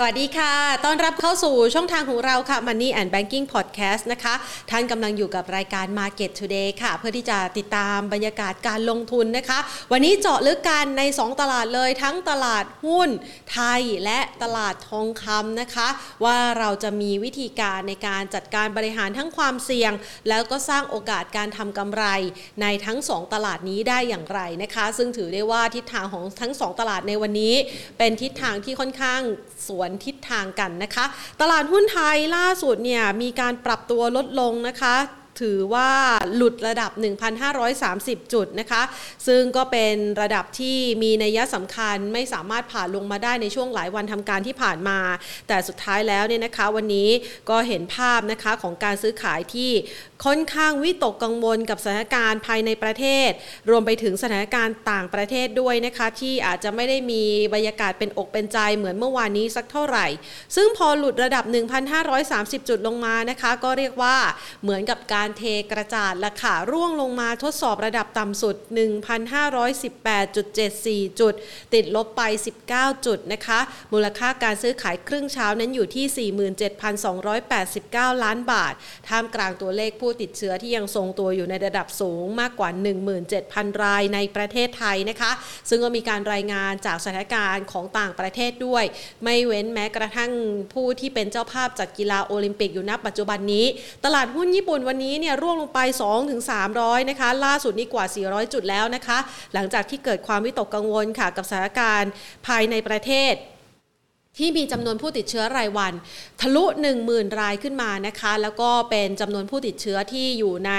สวัสดีค่ะ ต้อนรับเข้าสู่ช่องทางของเราค่ะ Money and Banking Podcast นะคะ ท่านกำลังอยู่กับรายการ Market Today ค่ะ เพื่อที่จะติดตามบรรยากาศการลงทุนนะคะ วันนี้เจาะลึกกันใน 2 ตลาดเลยทั้งตลาดหุ้นไทยและตลาดทองคำนะคะ ว่าเราจะมีวิธีการในการจัดการบริหารทั้งความเสี่ยง แล้วก็สร้างโอกาสการทำกำไรในทั้ง 2 ตลาดนี้ได้อย่างไรนะคะ ซึ่งถือได้ว่าทิศทางของทั้ง 2 ตลาดในวันนี้ เป็นทิศทางที่ค่อนข้างสวนทิศทางกันนะคะ ตลาดหุ้นไทยล่าสุดเนี่ยมีการปรับตัวลดลงนะคะ ถือว่าหลุดระดับ 1,530 จุดนะคะ ซึ่งก็เป็นระดับที่มีนัยสำคัญไม่สามารถผ่านลงมาได้ในช่วงหลายวันทำการที่ผ่านมา แต่สุดท้ายแล้วเนี่ยนะคะ วันนี้ก็เห็นภาพนะคะของการซื้อขายที่ค่อนข้างวิตกกังวลกับสถานการณ์ภายในประเทศ รวมไปถึงสถานการณ์ต่างประเทศด้วยนะคะ ที่อาจจะไม่ได้มีบรรยากาศเป็นอกเป็นใจเหมือนเมื่อวานนี้สักเท่าไหร่ ซึ่งพอหลุดระดับ 1,530 จุดลงมานะคะ ก็เรียกว่าเหมือนกับการเทกระจาดละค่ะร่วงลงมาทดสอบระดับต่ำสุด 1,518.74 จุด ติดลบไป 19 จุดนะคะ มูลค่าการซื้อขายครึ่งเช้านั้นอยู่ที่ 47,289 ล้านบาท ท่ามกลางตัวเลขผู้ติดเชื้อที่ยังทรงตัวอยู่ในระดับสูงมากกว่า 17,000 รายในประเทศไทยนะคะ ซึ่งก็มีการรายงานจากสถานการณ์ของต่างประเทศด้วย ไม่เว้นแม้กระทั่งผู้ที่เป็นเจ้าภาพจัดกีฬาโอลิมปิกอยู่ณปัจจุบันนี้ ตลาดหุ้นญี่ปุ่นวันนี้เนี่ยร่วงลงไป 2-300 นะคะ ล่าสุดนี้กว่า 400 จุดแล้วนะคะ หลังจากที่เกิดความวิตกกังวลค่ะกับสถานการณ์ภายในประเทศที่มีจำนวนผู้ติดเชื้อรายวัน ทะลุ 10,000 รายขึ้นมานะคะ แล้วก็เป็นจำนวนผู้ติดเชื้อที่อยู่ใน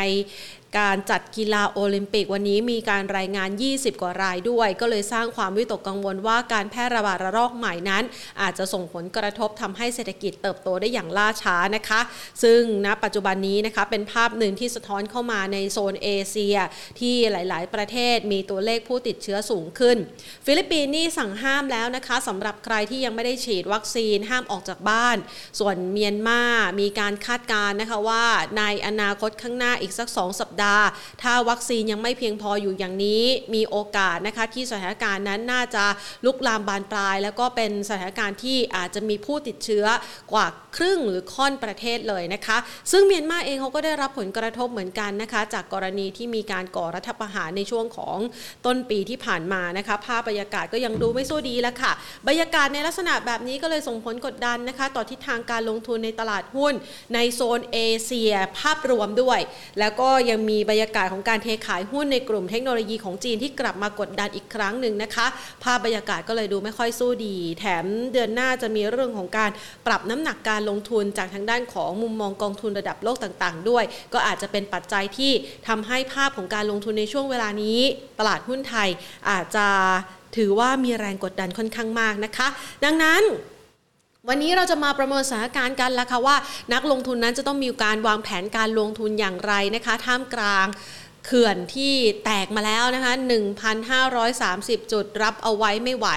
การจัดกีฬาโอลิมปิกวันนี้มีการรายงาน 20 กว่ารายด้วย ก็เลยสร้างความวิตกกังวลว่าการแพร่ระบาดระลอกใหม่นั้น อาจจะส่งผลกระทบทำให้เศรษฐกิจเติบโตได้อย่างล่าช้านะคะ ซึ่งณปัจจุบันนี้นะคะเป็นภาพหนึ่งที่สะท้อนเข้ามาในโซนเอเชีย ที่หลาย ๆ ประเทศมีตัวเลขผู้ติดเชื้อสูงขึ้น ฟิลิปปินส์นี่สั่งห้ามแล้วนะคะสำหรับใครที่ยังไม่ได้ฉีดวัคซีนห้ามออกจากบ้าน ส่วนเมียนมา มีการคาดการณ์นะคะว่าในอนาคตข้างหน้าอีกสัก 2 สัปดาห์ ถ้าวัคซีนยังไม่เพียงพออยู่อย่างนี้มีโอกาสนะคะที่สถานการณ์นั้นน่าจะลุกลามบานปลาย แล้วก็เป็นสถานการณ์ที่อาจจะมีผู้ติดเชื้อกว่าครึ่งหรือค่อนประเทศเลยนะคะ ซึ่งเมียนมาเองเขาก็ได้รับผลกระทบเหมือนกันนะคะ จากกรณีที่มีการก่อรัฐประหารในช่วงของต้นปีที่ผ่านมานะคะ ภาพบรรยากาศก็ยังดูไม่สู้ดีแล้วค่ะ บรรยากาศในลักษณะแบบนี้ก็เลยส่งผลกดดันนะคะ ต่อทิศทางการลงทุนในตลาดหุ้น ในโซนเอเชีย ภาพรวมด้วย แล้วก็ยังมีบรรยากาศของการเทขายหุ้นในกลุ่มเทคโนโลยีของจีนที่กลับมากดดันอีกครั้งหนึ่งนะคะ ภาพบรรยากาศก็เลยดูไม่ค่อยสู้ดี แถมเดือนหน้าจะมีเรื่องของการปรับน้ำหนักการลงทุนจากทางด้านของมุมมองกองทุนระดับโลกต่างๆ ด้วย ก็อาจจะเป็นปัจจัยที่ทำให้ภาพของการลงทุนในช่วงเวลานี้ ตลาดหุ้นไทยอาจจะถือว่ามีแรงกดดันค่อนข้างมากนะคะ ดังนั้น วันนี้เราจะมาประเมินสถานการณ์กันแล้วค่ะว่า นักลงทุนนั้นจะต้องมีการวางแผนการลงทุนอย่างไรนะคะ ท่ามกลาง ขื่อนที่แตกมาแล้วนะคะ 1,530 จุดรับเอาไว้ไม่ไหว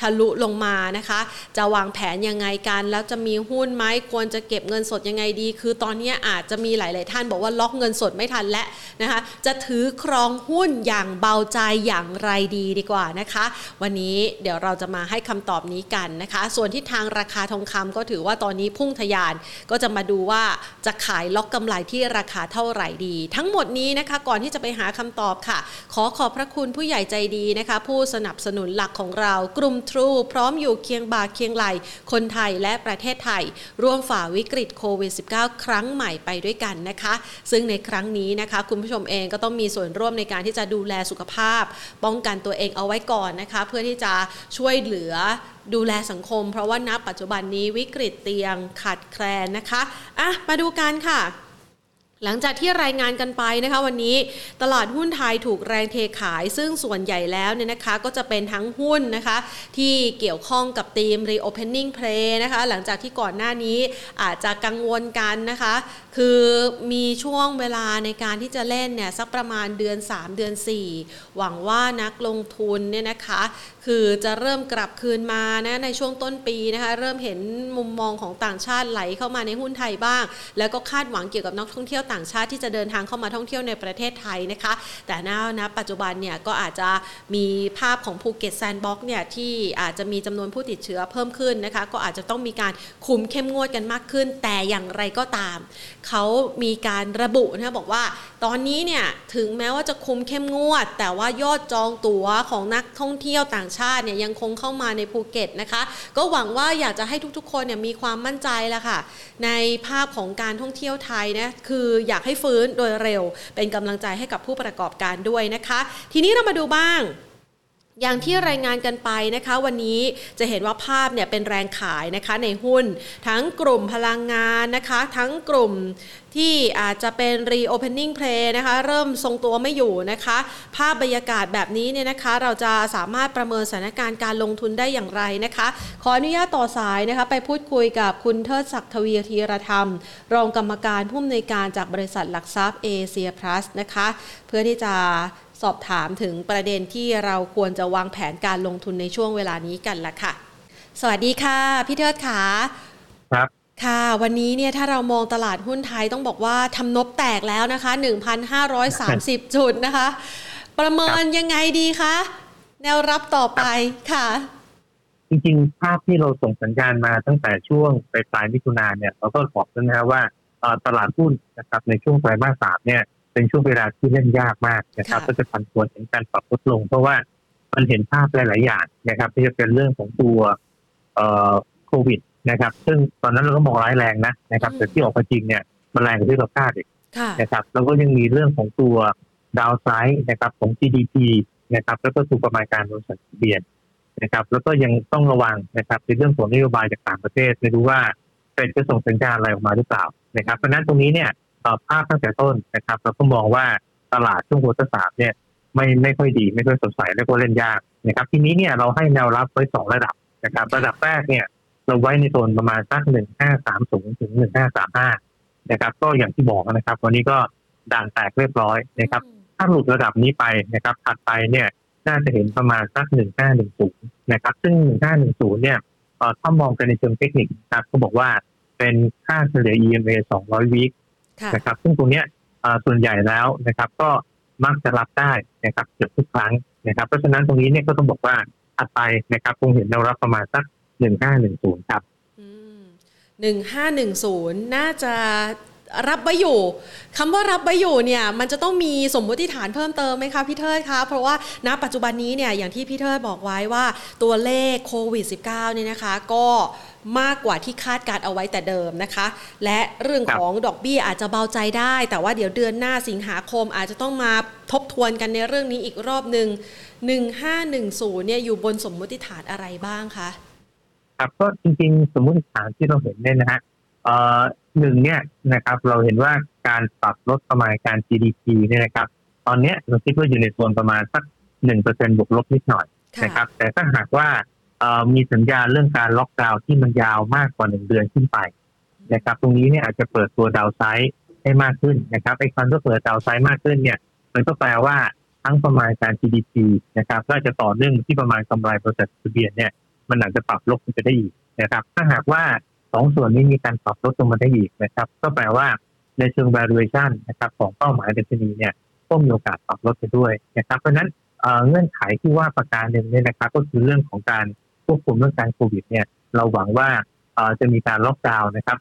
ทะลุลงมานะคะ จะวางแผนยังไงกัน แล้วจะมีหุ้นไหมควรจะเก็บเงินสดยังไงดี คือตอนนี้อาจจะมีหลาย ๆ ท่านบอกว่าล็อกเงินสดไม่ทันและนะคะ จะถือครองหุ้นอย่างเบาใจอย่างไรดีดีกว่านะคะ วันนี้เดี๋ยวเราจะมาให้คำตอบนี้กันนะคะ ส่วนที่ทางราคาทองคำก็ถือว่าตอนนี้พุ่งทะยานก็จะมาดูว่าจะขายล็อกกำไรที่ราคาเท่าไหร่ดี ทั้งหมดนี้นะคะก่อนที่จะไปหาคำตอบค่ะ ขอขอบพระคุณผู้ใหญ่ใจดีนะคะ ผู้สนับสนุนหลักของเรากลุ่มทรูพร้อมอยู่เคียงบ่าเคียงไหล คนไทยและประเทศไทย ร่วมฝ่าวิกฤตโควิด -19 ครั้งใหม่ไปด้วยกันนะคะ ซึ่งในครั้งนี้นะคะ คุณผู้ชมเองก็ต้องมีส่วนร่วมในการที่จะดูแลสุขภาพ ป้องกันตัวเองเอาไว้ก่อนนะคะ เพื่อที่จะช่วยเหลือดูแลสังคม เพราะว่าณปัจจุบันนี้วิกฤตเตียงขาดแคลนนะคะอะมาดูกันค่ะ หลังจากที่รายงานกันไปนะคะวันนี้ตลาดหุ้นไทยถูกแรงเทขาย ซึ่งส่วนใหญ่แล้วเนี่ยนะคะก็จะเป็นทั้งหุ้นนะคะที่เกี่ยวข้องกับธีม reopening play นะคะหลังจากที่ก่อนหน้านี้อาจจะกังวลกันนะคะ คือมีช่วงเวลาในการที่จะเล่นเนี่ยสักประมาณเดือน 3 เดือน 4 หวังว่านักลงทุนเนี่ยนะคะ คือจะเริ่มกลับคืนมานะในช่วงต้นปีนะคะเริ่มเห็นมุมมองของต่างชาติไหลเข้ามาในหุ้นไทยบ้าง แล้วก็คาดหวังเกี่ยวกับนักท่องเที่ยวต่างชาติที่จะเดินทางเข้ามาท่องเที่ยวในประเทศไทยนะคะ แต่ณนะปัจจุบันเนี่ยก็อาจจะมีภาพของภูเก็ต Sandbox เนี่ยที่อาจจะมีจำนวนผู้ติดเชื้อเพิ่มขึ้นนะคะ ก็อาจจะต้องมีการคุมเข้มงวดกันมากขึ้น แต่อย่างไรก็ตามเขามีการระบุนะบอกว่า ตอนนี้เนี่ยถึงแม้ว่าจะคุมเข้มงวด แต่ว่ายอดจองตั๋วของนักท่องเที่ยวต่างชาติเนี่ยยังคงเข้ามาในภูเก็ตนะคะ ก็หวังว่าอยากจะให้ทุกๆ คนเนี่ยมีความมั่นใจแล้วค่ะ ในภาพของการท่องเที่ยวไทยนะคืออยากให้ฟื้นโดยเร็ว เป็นกำลังใจให้กับผู้ประกอบการด้วยนะคะ ทีนี้เรามาดูบ้าง อย่างที่รายงานกันไปนะคะ วันนี้จะเห็นว่าภาพเนี่ยเป็นแรงขายนะคะในหุ้น ทั้งกลุ่มพลังงานนะคะ ทั้งกลุ่มที่อาจจะเป็น reopening play นะคะ เริ่มทรงตัวไม่อยู่นะคะ ภาพบรรยากาศแบบนี้เนี่ยนะคะ เราจะสามารถประเมินสถานการณ์การลงทุนได้อย่างไรนะคะ ขออนุญาตต่อสายนะคะ ไปพูดคุยกับคุณเทิดศักดิ์ทวีธีรธรรม รองกรรมการผู้อำนวยการจากบริษัทหลักทรัพย์เอเชียพลัสนะคะ เพื่อที่จะ สอบถามถึงประเด็นที่เราควรจะวางแผนการลงทุนในช่วงเวลานี้กันละค่ะ สวัสดีค่ะ พี่เทิดขาครับค่ะ วันนี้เนี่ยถ้าเรามองตลาดหุ้นไทยต้องบอกว่าทำนบแตกแล้วนะคะ 1,530 จุดนะคะ ประเมินยังไงดีคะ แนวรับต่อไปค่ะ จริงๆ ภาพที่เราส่งสัญญาณมาตั้งแต่ช่วงปลายปลายมิถุนาเนี่ย เราก็บอกแล้วนะครับว่าเอ่อตลาดหุ้นนะครับในช่วงไตรมาสสามเนี่ย เป็นช่วงเวลาที่เล่นยากมากนะครับค่ะก็จะผันผวนเห็นการปรับลดลง เพราะว่ามันเห็นภาพหลาย ๆ อย่างนะครับที่จะเป็นเรื่องของตัวเอ่อโควิดนะครับ ซึ่งตอนนั้นเราก็มองร้ายแรงนะนะครับ แต่ที่ออกมาจริงเนี่ยมันแรงกว่าที่เราคาดอีกค่ะนะครับ แล้วก็ยังมีเรื่องของตัวดาวไซด์นะครับของ GDP นะครับแล้วก็ตัวประมาณการบริษัททะเบียนนะครับ แล้วก็ยังต้องระวังนะครับในเรื่องของนโยบายจากต่างประเทศไม่รู้ว่าเป็นจะส่งสัญญาณอะไรออกมาหรือเปล่านะครับเพราะฉะนั้นตรงนี้เนี่ยเอ่อ ภาพตั้งแต่ต้นนะครับเราก็มองว่าตลาดช่วงหัวสามเนี่ยไม่ไม่ค่อยดีไม่ค่อยสดใสแล้วก็เล่นยากนะครับทีนี้เนี่ยเราให้แนวรับไว้สองระดับนะครับระดับแรกเนี่ยเราไว้ในโซนประมาณสักหนึ่งห้าสามศูนย์ถึงหนึ่งห้าสามห้านะครับ ก็อย่างที่บอกนะครับ วันนี้ก็ด่านแตกเรียบร้อยนะครับ ถ้าหลุดระดับนี้ไปนะครับถัดไปเนี่ยน่าจะเห็นประมาณสักหนึ่งห้าหนึ่งศูนย์นะครับ ซึ่งหนึ่งห้าหนึ่งศูนย์เนี่ยเอ่อถ้ามองกันในเชิงเทคนิคนะครับก็บอกว่าเป็นค่าเฉลี่ย EMA 200 วีคค่ะ นะครับซึ่งตรงเนี้ยเอ่อส่วนใหญ่แล้วนะครับ ก็มักจะรับได้นะครับเกือบทุกครั้งนะครับเพราะฉะนั้นตรงนี้เนี่ยก็ต้องบอกว่าถัดไปนะครับคงเห็นแนวรับประมาณสักหนึ่งห้าหนึ่งศูนย์ครับหนึ่งห้าหนึ่งศูนย์น่าจะ รับไว้อยู่คำว่ารับไว้อยู่เนี่ยมันจะต้องมีสมมติฐานเพิ่มเติมไหมคะพี่เทิดคะเพราะว่าณปัจจุบันนี้เนี่ยอย่างที่พี่เทิดบอกไว้ว่าตัวเลขโควิด -19 เนี่ยนะคะก็มากกว่าที่คาดการเอาไว้แต่เดิมนะคะ และเรื่องของดอกเบี้ยอาจจะเบาใจได้ แต่ว่าเดี๋ยวเดือนหน้าสิงหาคมอาจจะต้องมาทบทวนกันในเรื่องนี้อีกรอบหนึ่ง1510เนี่ยอยู่บนสมมติฐานอะไรบ้างคะครับก็จริงๆ สมมติฐานที่เราเห็นเนี่ยนะฮะเอ่อ หนึ่งเนี่ยนะครับเราเห็นว่าการปรับลดประมาณการ GDP เนี่ยนะครับ ตอนเนี้ยเราคิดว่าอยู่ในโซนประมาณสักหนึ่งเปอร์เซ็นบวกลบนิดหน่อยนะครับ แต่ถ้าหากว่าเอ่อมีสัญญาณเรื่องการล็อกดาวน์ที่มันยาวมากกว่าหนึ่งเดือนขึ้นไปนะครับ ตรงนี้เนี่ยอาจจะเปิดตัวดาวไซด์ให้มากขึ้นนะครับไอ้คำว่าเปิดดาวไซด์มากขึ้นเนี่ยมันก็แปลว่าทั้งประมาณการ GDP นะครับก็จะต่อเนื่องที่ประมาณกำไรบริษัททะเบียนเนี่ยมันอาจจะปรับลดขึ้นไปได้อีกนะครับ ถ้าหากว่าส องส่วนนี้มีการปรับลดลงมาได้อีกนะครับ ก็แปลว่าในเชิง valuation นะครับของเป้าหมายดัชนีเนี่ยก็มีโอกาสปรับลดไปด้วยนะครับเพราะนั้นเเงื่อนไขที่ว่าประการหนึ่งเนี่ยนะครับ ก็คือเรื่องของการควบคุมเรื่องการโควิดเนี่ยเราหวังว่าจะมีการล็อกดาวน์นะครับ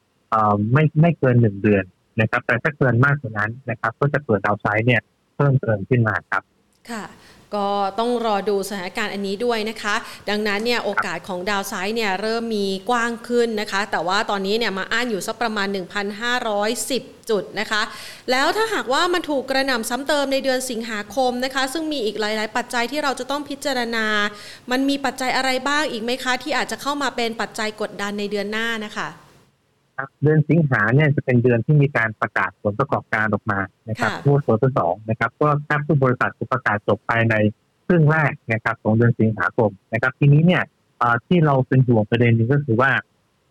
ไม่ไม่เกินหนึ่งเดือนนะครับ แต่ถ้าเกินมากกว่านั้นนะครับ ก็จะเปิดดาวไซด์เนี่ยเพิ่มเติมขึ้นมาครับ ค่ะ ก็ต้องรอดูสถานการณ์อันนี้ด้วยนะคะ ดังนั้นเนี่ยโอกาสของดาวไซด์เนี่ยเริ่มมีกว้างขึ้นนะคะ แต่ว่าตอนนี้เนี่ยมาอ้านอยู่สักประมาณ 1,510 จุดนะคะ แล้วถ้าหากว่ามันถูกกระหน่ำซ้ำเติมในเดือนสิงหาคมนะคะ ซึ่งมีอีกหลาย ๆ ปัจจัยที่เราจะต้องพิจารณา มันมีปัจจัยอะไรบ้างอีกไหมคะ ที่อาจจะเข้ามาเป็นปัจจัยกดดันในเดือนหน้านะคะ ครับเดือนสิงหาเนี่ยจะเป็นเดือนที่มีการประกาศผลประกอบการออกมานะครับค่ะทั่วตัวที่สองนะครับก็ถ้าผู้บริษัทจะประกาศจบภายในครึ่งแรกนะครับของเดือนสิงหาคมนะครับ ทีนี้เนี่ยเอ่อที่เราเป็นห่วงประเด็นหนึ่งก็คือว่า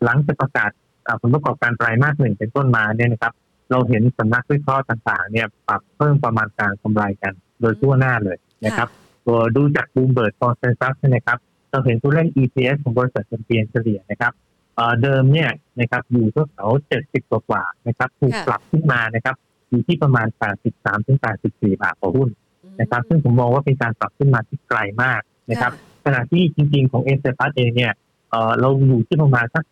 หลังจากประกาศเอ่อผลประกอบการไตรมาสหนึ่งเป็นต้นมาเนี่ยนะครับ เราเห็นสำนักวิเคราะห์ต่างๆ เนี่ยปรับเพิ่มประมาณการกำไรกัน โดยทั่วหน้าเลยนะครับตัวดูจาก Bloomberg consensus นะครับ เราเห็นตัวเลข EPS ของบริษัทจดทะเบียนเฉลี่ยนะครับ เอ่อเดิมเนี่ยนะครับอยู่ที่แถว70กว่าๆนะครับถูกค่ะปรับขึ้นมานะครับออยู่ที่ประมาณ 83ถึง84 บาทต่อหุ้นนะครับ ซึ่งผมมองว่าเป็นการปรับขึ้นมาที่ไกลมากนะครับขณะที่จริง ๆ ของเอสเอเองเนี่ยเราอยู่ที่ประมาณสัก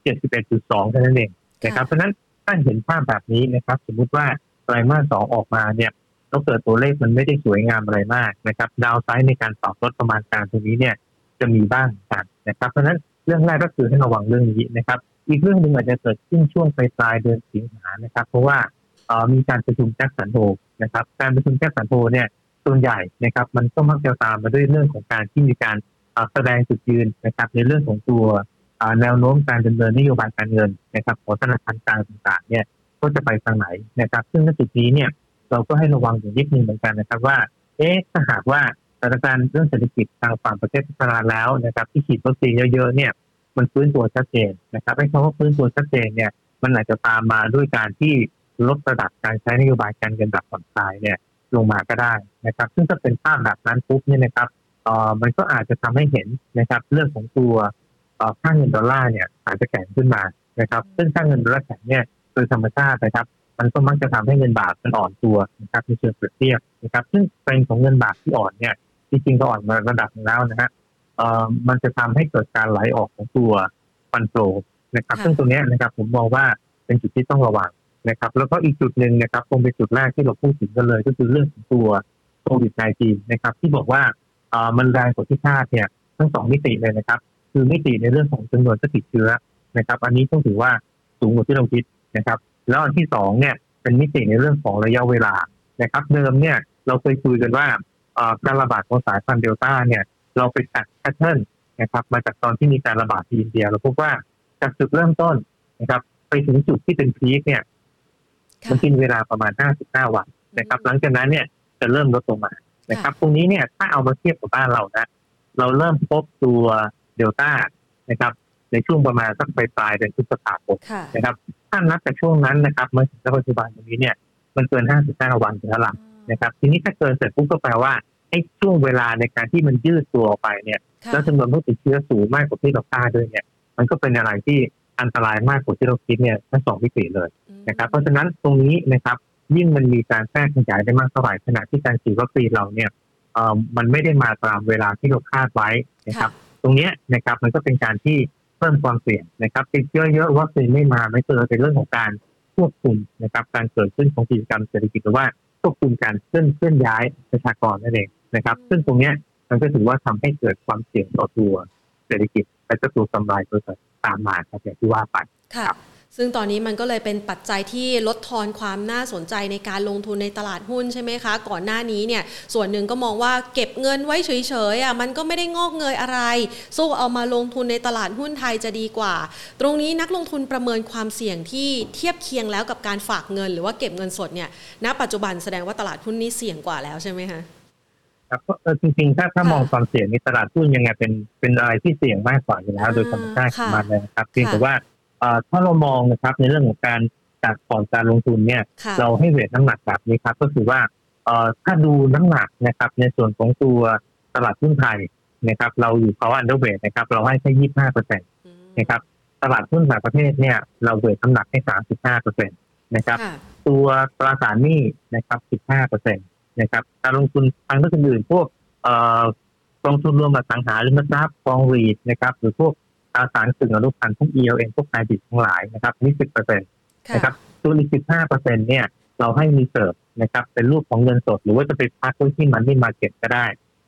71.2เท่านั้นเองนะครับเพราะนั้นถ้าเห็นภาพแบบนี้นะครับ สมมุติว่าไตรมาสสองออกมาเนี่ยแล้วเกิดตัวเลขมันไม่ได้สวยงามอะไรมากนะครับ ดาวไซด์ในการปรับลดประมาณการตรงนี้เนี่ยจะมีบ้างกันนะครับ เพราะนั้นเรื่องแรกก็คือให้ระวังเรื่องนี้นะครับ อีกเรื่องหนึ่งอาจจะเกิดขึ้นช่วงปลายปลายเดือนสิงหานะครับ เพราะว่ามีการประชุมแจ็คสันโฮนะครับ การประชุมแจ็คสันโฮเนี่ยส่วนใหญ่นะครับ มันก็มักจะตามมาด้วยเรื่องของการที่มีการแสดงจุดยืนนะครับ ในเรื่องของตัวแนวโน้มการดำเนินนโยบายการเงินนะครับของธนาคารกลางต่างๆ เนี่ยก็จะไปทางไหนนะครับ ซึ่งในจุดนี้เนี่ยเราก็ให้ระวังอย่างนิดนึงเหมือนกันนะครับว่า เอ๊ะถ้าหากว่าสถานการณ์เรื่องเศรษฐกิจทางฝั่งประเทศพัฒนาแล้วนะครับ ที่ฉีดวัคซีนเยอะๆเนี่ย มันฟื้นตัวชัดเจนนะครับไอ้คำว่าฟื้นตัวชัดเจนเนี่ย มันอาจจะตามมาด้วยการที่ลดระดับการใช้นโยบายการเงินแบบผ่อนคลายเนี่ยลงมาก็ได้นะครับ ซึ่งถ้าเป็นภาพแบบนั้นปุ๊บเนี่ยนะครับเอ่อมันก็อาจจะทำให้เห็นนะครับ เรื่องของตัวค่าเงินดอลลาร์เนี่ยอาจจะแข็งขึ้นมานะครับ ซึ่งค่าเงินดอลลาร์แข็งเนี่ยโดยธรรมชาตินะครับ มันก็มักจะทำให้เงินบาทมันอ่อนตัวนะครับในเชิงเปรียบเทียบนะครับ ซึ่งเป็นของเงินบาทที่อ่อนเนี่ยจริงๆก็อ่อนมาระดับนึงแล้วนะฮะ มันจะทำให้เกิดการไหลออกของตัวฟันโฟนะครับ ซึ่งตรงนี้นะครับผมมองว่าเป็นจุดที่ต้องระวังนะครับ แล้วก็อีกจุดหนึ่งนะครับคงเป็นจุดแรกที่เราพูดถึงกันเลย ก็คือเรื่องของตัวโควิด -19 นะครับ ที่บอกว่าเอ่อมันแรงกว่าที่คาดเนี่ย ทั้งสองมิติเลยนะครับ คือมิติในเรื่องของจำนวนผู้ติดเชื้อนะครับ อันนี้ต้องถือว่าสูงกว่าที่เราคิดนะครับ แล้วอันที่สองเนี่ยเป็นมิติในเรื่องของระยะเวลานะครับ เดิมเนี่ยเราเคยคุยกันว่าการระบาดของสายพันธุ์เดลต้าเนี่ย เราไปตัดแพทเทิร์นนะครับมาจากตอนที่มีการระบาดที่อินเดีย เราพบว่าจากจุดเริ่มต้นนะครับ ไปถึงจุดที่เป็นพีคเนี่ยมันกินเวลาประมาณ 55 วันนะครับ หลังจากนั้นเนี่ยจะเริ่มลดลงมานะครับ ตรงนี้เนี่ยถ้าเอามาเทียบกับบ้านเรานะเราเริ่มพบตัวเดลต้านะครับ ในช่วงประมาณสักปลายปลายเดือนพฤษภาคมนะครับ ถ้านับจากช่วงนั้นนะครับมาถึงปัจจุบันตรงนี้เนี่ยมันเกิน 55 วันแล้วล่ะนะครับ ทีนี้ถ้าเกินเสร็จปุ๊บก็แปลว่า ไอ้ช่วงเวลาในการที่มันยืดตัวออกไปเนี่ย แล้วจำนวนผู้ติดเชื้อสูงมากกว่าที่เราคาดด้วยเนี่ย มันก็เป็นอะไรที่อันตรายมากกว่าที่เราคิดเนี่ยทั้งสองวิกฤตเลยนะครับ เพราะฉะนั้นตรงนี้นะครับ ยิ่งมันมีการแพร่ขยายได้มากเท่าไหร่ขณะที่การฉีดวัคซีนเราเนี่ยเอ่อมันไม่ได้มาตามเวลาที่เราคาดไว้นะครับ ตรงนี้นะครับมันก็เป็นการที่เพิ่มความเสี่ยงนะครับติดเชื้อเยอะวัคซีนไม่มาไม่เจอเป็นเรื่องของการควบคุมนะครับ การเกิดขึ้นของกิจกรรมเศรษฐกิจหรือว่าควบคุมการเคลื่อนเคลื่อนย้ายประชากรนั่นเอง นะครับ ซึ่งตรงนี้มันก็ถือว่าทำให้เกิดความเสี่ยงต่อตัวเศรษฐกิจและก็ตัวกำไรตัวตามมาครับอย่างที่ว่าไปค่ะซึ่งตอนนี้มันก็เลยเป็นปัจจัยที่ลดทอนความน่าสนใจในการลงทุนในตลาดหุ้นใช่ไหมคะ ก่อนหน้านี้เนี่ย ส่วนหนึ่งก็มองว่าเก็บเงินไว้เฉยๆอะมันก็ไม่ได้งอกเงยอะไร สู้เอามาลงทุนในตลาดหุ้นไทยจะดีกว่า ตรงนี้นักลงทุนประเมินความเสี่ยงที่เทียบเคียงแล้วกับการฝากเงิน หรือว่าเก็บเงินสดเนี่ยณปัจจุบันแสดงว่าตลาดหุ้นนี้เสี่ยงกว่าแล้วใช่ไหมคะ ครับจริงๆถ้าถ้ามองความเสี่ยงในตลาดหุ้นยังไงเป็นเป็นอะไรที่เสี่ยงมากกว่าอยู่แล้ว โดยธรรมชาติของมันนะครับเพียงแต่ว่าถ้าเรามองนะครับในเรื่องของการจัดพอร์ตการลงทุนเนี่ยเราให้เวทน้ำหนักแบบนี้ครับ ก็คือว่าถ้าดูน้ำหนักนะครับ ในส่วนของตัวตลาดหุ้นไทยนะครับ เราอยู่เขา underweight นะครับ เราให้แค่ยี่สิบห้าเปอร์เซ็นต์นะครับ ตลาดหุ้นต่างประเทศเนี่ย เรา weight น้ำหนักให้สามสิบห้าเปอร์เซ็นต์นะครับ ตัวตราสารหนี้นะครับสิบห้าเปอร์เซ็นต์ นะครับการลงทุนทางเลือกอื่นพวกกองทุนรวมอสังหาริมทรัพย์กอง REIT นะครับหรือพวกตราสารกึ่งอนุพันธ์พวก ELN พวกไฮบริดทั้งหลายนะครับนี่สิบเปอร์เซ็นต์นะครับส่วนอีกสิบห้าเปอร์เซ็นต์เนี่ยเราให้ reserve นะครับเป็นรูปของเงินสด หรือว่าจะไปพักไว้ที่ money market ก็ได้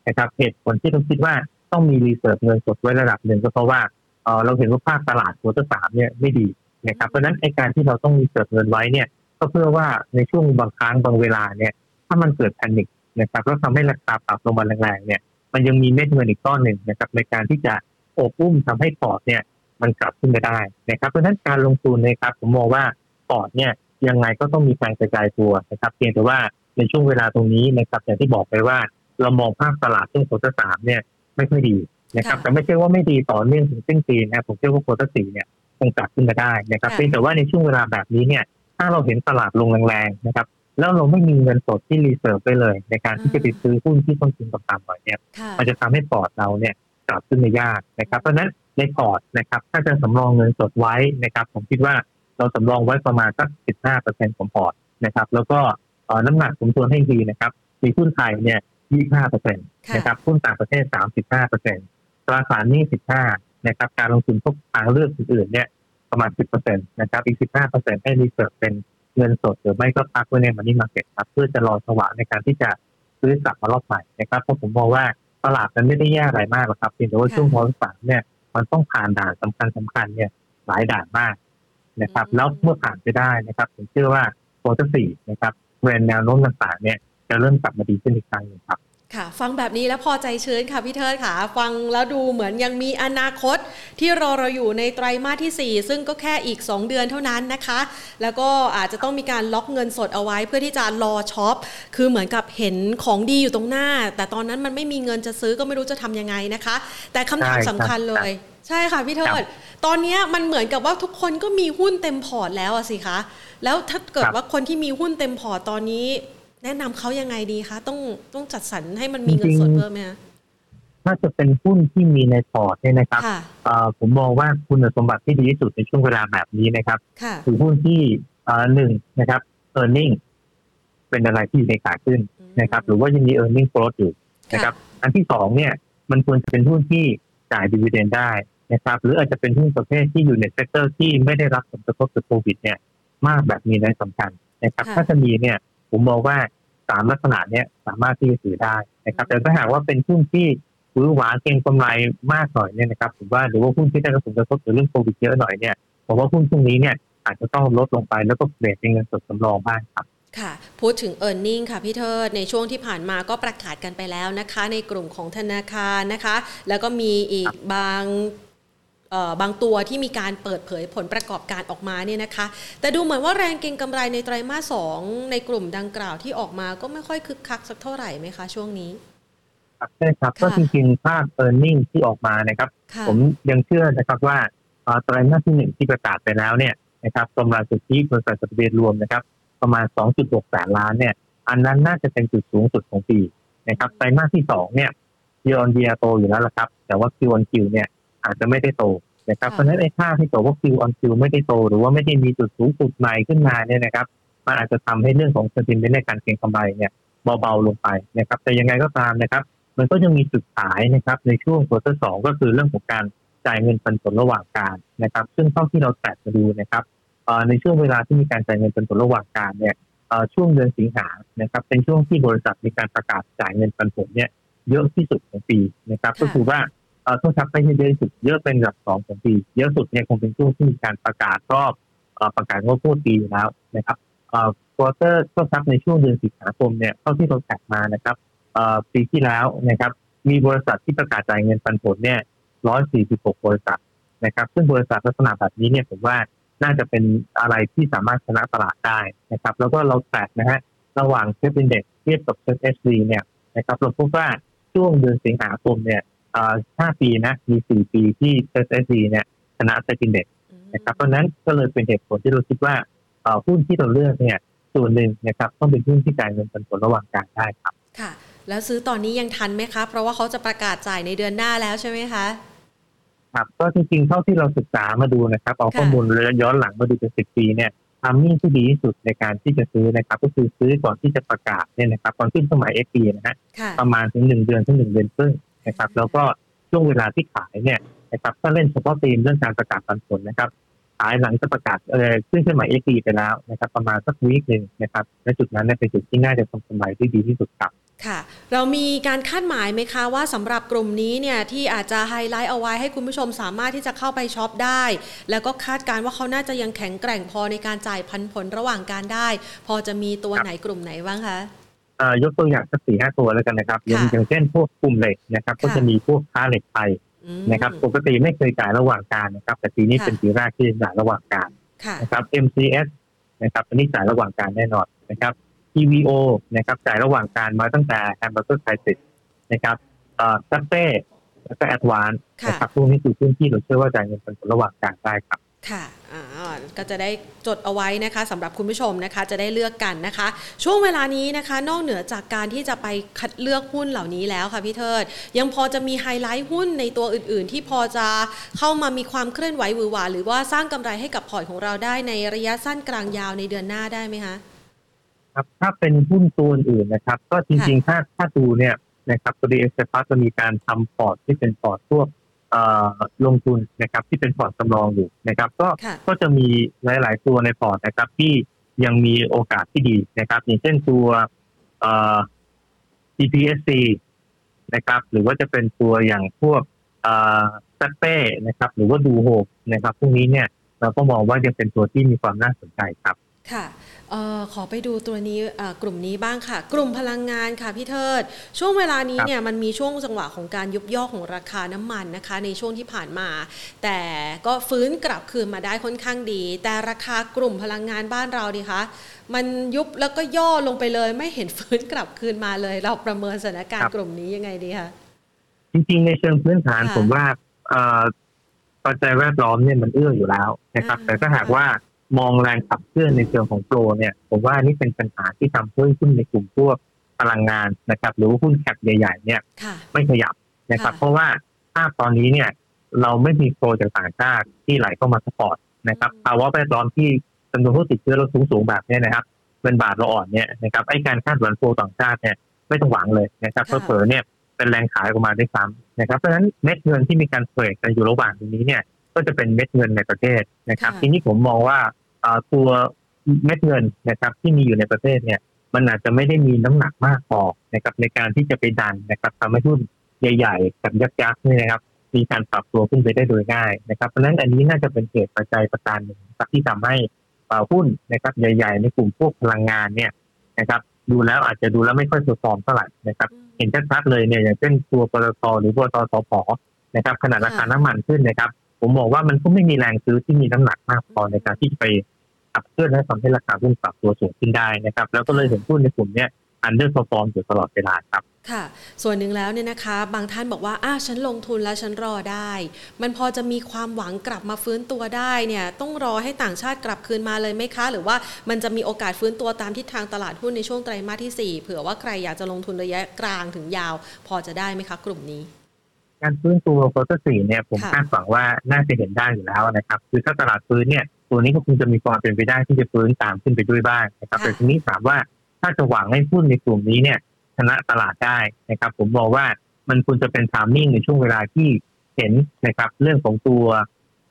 นะครับเหตุผลที่เราคิดว่าต้องมี reserve เงินสดไว้ระดับหนึ่งก็เพราะว่าเออเราเห็นว่าภาพตลาด quarter สามเนี่ยไม่ดีนะครับเพราะฉะนั้นไอการที่เราต้อง reserve เงินไว้เนี่ยก็เพื่อว่าในช่วงบางครั้งบางเวลาเนี่ยถ้ามันเกิด panic นะครับแล้วทำให้ราคาปรับลงมาแรงๆเนี่ย มันยังมีเม็ดเงินอีกก้อนหนึ่งนะครับ ในการที่จะโอบอุ้มทำให้พอร์ตเนี่ย มันกลับขึ้นไปได้นะครับ เพราะฉะนั้นการลงทุนนะครับ ผมมองว่าพอร์ตเนี่ยยังไงก็ต้องมีการกระจายตัวนะครับ เพียงแต่ว่าในช่วงเวลาตรงนี้นะครับ อย่างที่บอกไปว่าเรามองภาพตลาดช่วง quarter สามเนี่ยไม่ค่อยดีนะครับ แต่ไม่ใช่ว่าไม่ดีต่อเนื่องถึงสิ้นปีนะผมเชื่อว่า quarter สี่เนี่ยคงกลับขึ้นมาได้นะครับเพียงแต่ว่าในช่วงเวลาแบบนี้เนี่ย ถ้าเราเห็นตลาดลงแรงๆนะครับ แล้วเราไม่มีเงินสดที่ reserve ไว้เลย ในการที่จะไปซื้อหุ้นที่ต้นทุนต่ำๆหน่อยเนี่ย มันจะทำให้พอร์ตเราเนี่ยกลับขึ้นได้ยากนะครับ เพราะนั้นในพอร์ตนะครับ ถ้าจะสำรองเงินสดไว้นะครับ ผมคิดว่าเราสำรองไว้ประมาณสัก 15%ของพอร์ตนะครับ แล้วก็น้ำหนักสัดส่วนให้ดีนะครับ มีหุ้นไทยเนี่ย 25เปอร์เซ็นต์นะครับหุ้นต่างประเทศ 35เปอร์เซ็นต์ตราสารหนี้ 15นะครับ การลงทุนพวกทางเลือกอื่นๆเนี่ยประมาณ 10เปอร์เซ็นต์นะครับ อีก 15เปอร์เซ็นต์ให้ reserve เป็น เงินสดหรือไม่ก็พักไว้ใน money market ครับ เพื่อจะรอจังหวะในการที่จะซื้อกลับมารอบใหม่นะครับเพราะผมมองว่าตลาดมันไม่ได้แย่อะไรมากหรอกครับเพียงแต่ว่าช่วงวอลสามเนี่ย มันต้องผ่านด่านสำคัญสำคัญเนี่ย หลายด่านมากนะครับ แล้วเมื่อผ่านไปได้นะครับ ผมเชื่อว่า quarter สี่นะครับเรนแนวโน้มต่างๆเนี่ยจะเริ่มกลับมาดีขึ้นอีกครั้งนึงครับ ค่ะ ฟังแบบนี้แล้วพอใจชื้นค่ะพี่เทิดค่ะ ฟังแล้วดูเหมือนยังมีอนาคตที่รอเราอยู่ในไตรมาสที่ 4 ซึ่งก็แค่อีก 2 เดือนเท่านั้นนะคะ แล้วก็อาจจะต้องมีการล็อกเงินสดเอาไว้เพื่อที่จะรอ shop คือเหมือนกับเห็นของดีอยู่ตรงหน้า แต่ตอนนั้นมันไม่มีเงินจะซื้อก็ไม่รู้จะทำยังไงนะคะ แต่คำถามสำคัญเลย ใช่ค่ะพี่เทิด ตอนนี้มันเหมือนกับว่าทุกคนก็มีหุ้นเต็มพอร์ตแล้วอะสิคะ แล้วถ้าเกิดว่าคนที่มีหุ้นเต็มพอร์ตตอนนี้ แนะนำเขายังไงดีคะต้องต้องจัดสรรให้มันมีเงินสดเพิ่มไหมคะถ้าจะเป็นหุ้นที่มีในพอร์ตเนี่ยนะครับผมมองว่าคุณสมบัติที่ดีที่สุดในช่วงเวลาแบบนี้นะครับคือหุ้นที่หนึ่งนะครับ e a r n i n g เป็นอะไรที่อยู่ในขาขึ้นนะครับ หรือว่ายังมี e a r n i n g growth อยู่นะครับ อันที่สองเนี่ย มันควรจะเป็นหุ้นที่จ่าย dividend ได้นะครับ หรืออาจจะเป็นหุ้นประเภทที่อยู่ใน sector ที่ไม่ได้รับผลกระทบจากโควิดเนี่ย มากแบบมีนัยสำคัญนะครับ ถ้าจะมีเนี่ย ผมมองว่าสามลักษณะเนี้ยสามารถที่จะถือได้นะครับแต่ถ้าหากว่าเป็นหุ้นที่ซื้อขายเก็งกำไรมากหน่อยเนี่ยนะครับผมว่าหรือว่าหุ้นที่ได้รับผลกระทบจากเรื่องโควิดเยอะหน่อยเนี่ยผมว่าหุ้นพวกนี้เนี่ยอาจจะต้องลดลงไปแล้วก็เปลี่ยนเป็นเงินสดสำรองบ้างครับค่ะ พูดถึง e a r n i n g ค่ะพี่เทิดในช่วงที่ผ่านมาก็ประกาศกันไปแล้วนะคะ ในกลุ่มของธนาคารนะคะ แล้วก็มีอีกบาง บางตัวที่มีการเปิดเผยผลประกอบการออกมาเนี่ยนะคะ แต่ดูเหมือนว่าแรงเก็งกำไรในไตรมาสสองในกลุ่มดังกล่าวที่ออกมาก็ไม่ค่อยคึกคักสักเท่าไหร่ไหมคะช่วงนี้ใช่ครับก็จริงๆภาพ e a r n i n g ที่ออกมานะครับ ผมยังเชื่อนะครับว่าไตรมาสที่หนึ่งที่ประกาศไปแล้วเนี่ยนะครับกำไรสุทธิบริษัทจดทะเบียนรวมนะครับ ประมาณ 2.6แสนล้านเนี่ย อันนั้นน่าจะเป็นจุดสูงสุดของปีนะครับไตรมาสที่สองเนี่ยเยอนเยียโตอยู่แล้วละครับ แต่ว่า Q on Q เนี่ย อาจจะไม่ได้โตนะครับเพราะฉะนั้นไอ้ค่าที่ตัวว่า Q on Q ไม่ได้โต หรือว่าไม่ได้มีจุดสูงสุดใหม่ขึ้นมาเนี่ยนะครับมันอาจจะทำให้เรื่องของ sentiment ในการเก็งกำไรเนี่ยเบาๆลงไปนะครับ แต่ยังไงก็ตามนะครับ มันก็ยังมีจุดขายนะครับ ในช่วงควอเตอร์สองก็คือเรื่องของการจ่ายเงินปันผลระหว่างการนะครับ ซึ่งเท่าที่เราแตะมาดูนะครับในช่วงเวลาที่มีการจ่ายเงินปันผลระหว่างการเนี่ยช่วงเดือนสิงหานะครับ เป็นช่วงที่บริษัทมีการประกาศจ่ายเงินปันผลเนี่ยเยอะที่สุดของปีนะครับ ก็คือว่า เอ่อโทษครับไม่ใช่เยอะสุดเยอะเป็นระดับสองของปี เยอะสุดเนี่ยคงเป็นช่วงที่มีการประกาศรอบประกาศงบพูดปีแล้วนะครับอ่อ quarter โทษครับในช่วงเดือนสิงหาคมเนี่ยเท่าที่เรา track มานะครับอ่อปีที่แล้วนะครับ มีบริษัทที่ประกาศจ่ายเงินปันผลเนี่ยร้อยสี่สิบหกบริษัทนะครับซึ่งบริษัทลักษณะแบบนี้เนี่ยผมว่าน่าจะเป็นอะไรที่สามารถชนะตลาดได้นะครับ แล้วก็เรา track นะฮะระหว่าง SET Index เทียบกับ SETHD เนี่ยนะครับเราพบว่าช่วงเดือนสิงหาคมเนี่ย ห้าปีนะมีสี่ปีที่ SETHD เนี่ยชนะเซ็ตินเด็กนะครับเพราะนั้นก็เลยเป็นเหตุผลที่เราคิดว่าหุ้นที่เราเลือกเนี่ยส่วนหนึ่งนะครับต้องเป็นหุ้นที่จ่ายเงินปันผลระหว่างการได้ครับค่ะ แล้วซื้อตอนนี้ยังทันไหมคะ เพราะว่าเขาจะประกาศจ่ายในเดือนหน้าแล้วใช่ไหมคะครับก็จริงๆเท่าที่เราศึกษามาดูนะครับเอาข้อมูลย้อนหลังมาดูเป็นสิบปีเนี่ยทามมิ่งที่ดีที่สุดในการที่จะซื้อนะครับ ก็คือซื้อก่อนที่จะประกาศเนี่ยนะครับตอนขึ้นสมัยเอฟปีนะฮะประมาณถึงหนึ่งเดือนถึงหนึ่งเดือนครึ่ง นะครับ แล้วก็ช่วงเวลาที่ขายเนี่ยนะครับถ้าเล่นเฉพาะธีมเรื่องการประกาศปันผลนะครับ ขายหลังจะประกาศเออขึ้นขึ้นใหม่เอฟีไปแล้วนะครับ ประมาณสักวีคหนึ่งนะครับและจุดนั้นเป็นจุดที่น่าจะทำกำไรที่ดีที่สุดครับค่ะ เรามีการคาดหมายไหมคะว่าสำหรับกลุ่มนี้เนี่ยที่อาจจะไฮไลท์เอาไว้ให้คุณผู้ชมสามารถที่จะเข้าไปช็อปได้ แล้วก็คาดการว่าเขาน่าจะยังแข็งแกร่งพอในการจ่ายพันผลระหว่างการได้ พอจะมีตัวไหนกลุ่มไหนบ้างคะ ยกตัวอย่างสักสี่ห้าตัวแล้วกันนะครับ อย่างเช่นพวกกลุ่มเหล็กนะครับ ก็จะมีพวกค้าเหล็กไทยนะครับ ปกติไม่เคยจ่ายระหว่างกาลนะครับ แต่ปีนี้เป็นปีแรกที่จ่ายระหว่างกาลนะครับ MCS นะครับอันนี้จ่ายระหว่างกาลแน่นอนนะครับ TVO นะครับจ่ายระหว่างกาลมาตั้งแต่ Hamburger Crisis นะครับเอ่อซัเต้แล้วก็ ADVANC นะครับพวกนี้คือหุ้นที่เราเชื่อว่าจ่ายเงินปันผลระหว่างกาลได้ครับ ค่ะก็จะได้จดเอาไว้นะคะสำหรับคุณผู้ชมนะคะจะได้เลือกกันนะคะ ช่วงเวลานี้นะคะ นอกเหนือจากการที่จะไปคัดเลือกหุ้นเหล่านี้แล้วค่ะพี่เทิด ยังพอจะมีไฮไลท์หุ้นในตัวอื่น ๆ ที่พอจะเข้ามามีความเคลื่อนไหวหวือหวาหรือว่าสร้างกำไรให้กับพอร์ตของเราได้ในระยะสั้นกลางยาวในเดือนหน้าได้ไหมคะครับถ้าเป็นหุ้นตัวอื่นนะครับ ก็จริงๆถ้าถ้าดูเนี่ยนะครับตัวดีเอสพัจะมีการทำพอร์ตที่เป็นพอร์ตพวก ลงทุนนะครับที่เป็นพอร์ตสำรองอยู่นะครับ ก็ก็จะมีหลาย ๆ ตัวในพอร์ตนะครับ ที่ยังมีโอกาสที่ดีนะครับ อย่างเช่นตัว GPSC นะครับ หรือว่าจะเป็นตัวอย่างพวก SAPPE นะครับ หรือว่า DOHOME นะครับพวกนี้เนี่ยเราก็มองว่ายังเป็นตัวที่มีความน่าสนใจครับ ค่ะ ออขอไปดูตัวนี้กลุ่มนี้บ้างค่ะ กลุ่มพลังงานค่ะพี่เทิด ช่วงเวลานี้เนี่ยมันมีช่วงจังหวะของการยุบย่อของราคาน้ำมันนะคะ ในช่วงที่ผ่านมา แต่ก็ฟื้นกลับคืนมาได้ค่อนข้างดี แต่ราคากลุ่มพลังงานบ้านเราดีคะมันยุบแล้วก็ย่อลงไปเลย ไม่เห็นฟื้นกลับคืนมาเลย เราประเมินสถานการณ์กลุ่มนี้ยังไงดีคะจริงๆในเชิงพื้นฐานผมว่าปัจจัยแวดล้อมเนี่ยมันเอื้ออยู่แล้วนะครับ แต่ถ้าหากว่า มองแรงขับเคลื่อนในเชิงของโปรเนี่ยผมว่านี่เป็นปัญหาที่ทำเพิ่มขึ้นในกลุ่มพวกพลังงานนะครับ หรือว่าหุ้น cap ใหญ่ๆเนี่ย ไม่ขยับนะครับ เพราะว่าภาพตอนนี้เนี่ย เราไม่มี flow จากต่างชาติที่ไหลเข้ามา support นะครับภาวะแวดล้อมที่จำนวนผู้ติดเชื้อเราสูงๆแบบนี้นะครับเงินบาทเราอ่อนเนี่ยนะครับไอ้การคาดหวัง flow ต่างชาติเนี่ยไม่ต้องหวังเลยนะครับเผลอๆ เนี่ยเป็นแรงขายออกมาด้วยซ้ำนะครับ เพราะฉะนั้นเม็ดเงินที่มีการเทรดกันอยู่ระหว่างตรงนี้เนี่ย ก็จะเป็นเม็ดเงินในประเทศนะครับ ทีนี้ผมมองว่า ตัวเม็ดเงินนะครับ ที่มีอยู่ในประเทศเนี่ย มันอาจจะไม่ได้มีน้ำหนักมากพอนะครับในการที่จะไปดันนะครับทำให้หุ้นใหญ่ๆกับยักษ์ๆนี่นะครับ มีการปรับตัวขึ้นไปได้โดยง่ายนะครับเพราะฉะนั้นอันนี้น่าจะเป็นเหตุปัจจัยประการหนึ่งที่ทำให้หุ้นนะครับใหญ่ ๆ ในกลุ่มพวกพลังงานเนี่ยนะครับ ดูแล้วอาจจะดูแล้วไม่ค่อยสฟอร์มเท่าไหร่นะครับ เห็นชัดๆเลยเนี่ยอย่างเช่นตัวปตทหรือปตทสพนะครับขนาดราคาน้ำมันขึ้นนะครับ ผมบอกว่ามันก็ไม่มีแรงซื้อที่มีน้ำหนักมากพอในการที่จะไป ขับเคลื่อนและทำให้ราคาหุ้นปรับตัวสูงขึ้นได้นะครับ แล้วก็เลยเห็นหุ้นในกลุ่มนี้ underperform อยู่ตลอดเวลาครับค่ะ ส่วนหนึ่งแล้วเนี่ยนะคะ บางท่านบอกว่าอ้าฉันลงทุนแล้วฉันรอได้ มันพอจะมีความหวังกลับมาฟื้นตัวได้เนี่ยต้องรอให้ต่างชาติกลับคืนมาเลยไหมคะ หรือว่ามันจะมีโอกาสฟื้นตัวตามทิศทางตลาดหุ้นในช่วงไตรมาสที่ 4 เผื่อว่าใครอยากจะลงทุนระยะกลางถึงยาว พอจะได้ไหมคะ กลุ่มนี้ การฟื้นตัว quarter สี่เนี่ยผมคาดหวังว่าน่าจะเห็นได้อยู่แล้วนะครับ คือถ้าตลาดฟื้นเนี่ย ตัวนี้ก็คงจะมีความเป็นไปได้ที่จะฟื้นตามขึ้นไปด้วยบ้างนะครับแต่ทีนี้ถามว่าถ้าจะหวังให้หุ้นในกลุ่มนี้เนี่ยชนะตลาดได้นะครับ ผมบอกว่ามันควรจะเป็น timing ในช่วงเวลาที่เห็นนะครับ เรื่องของตัว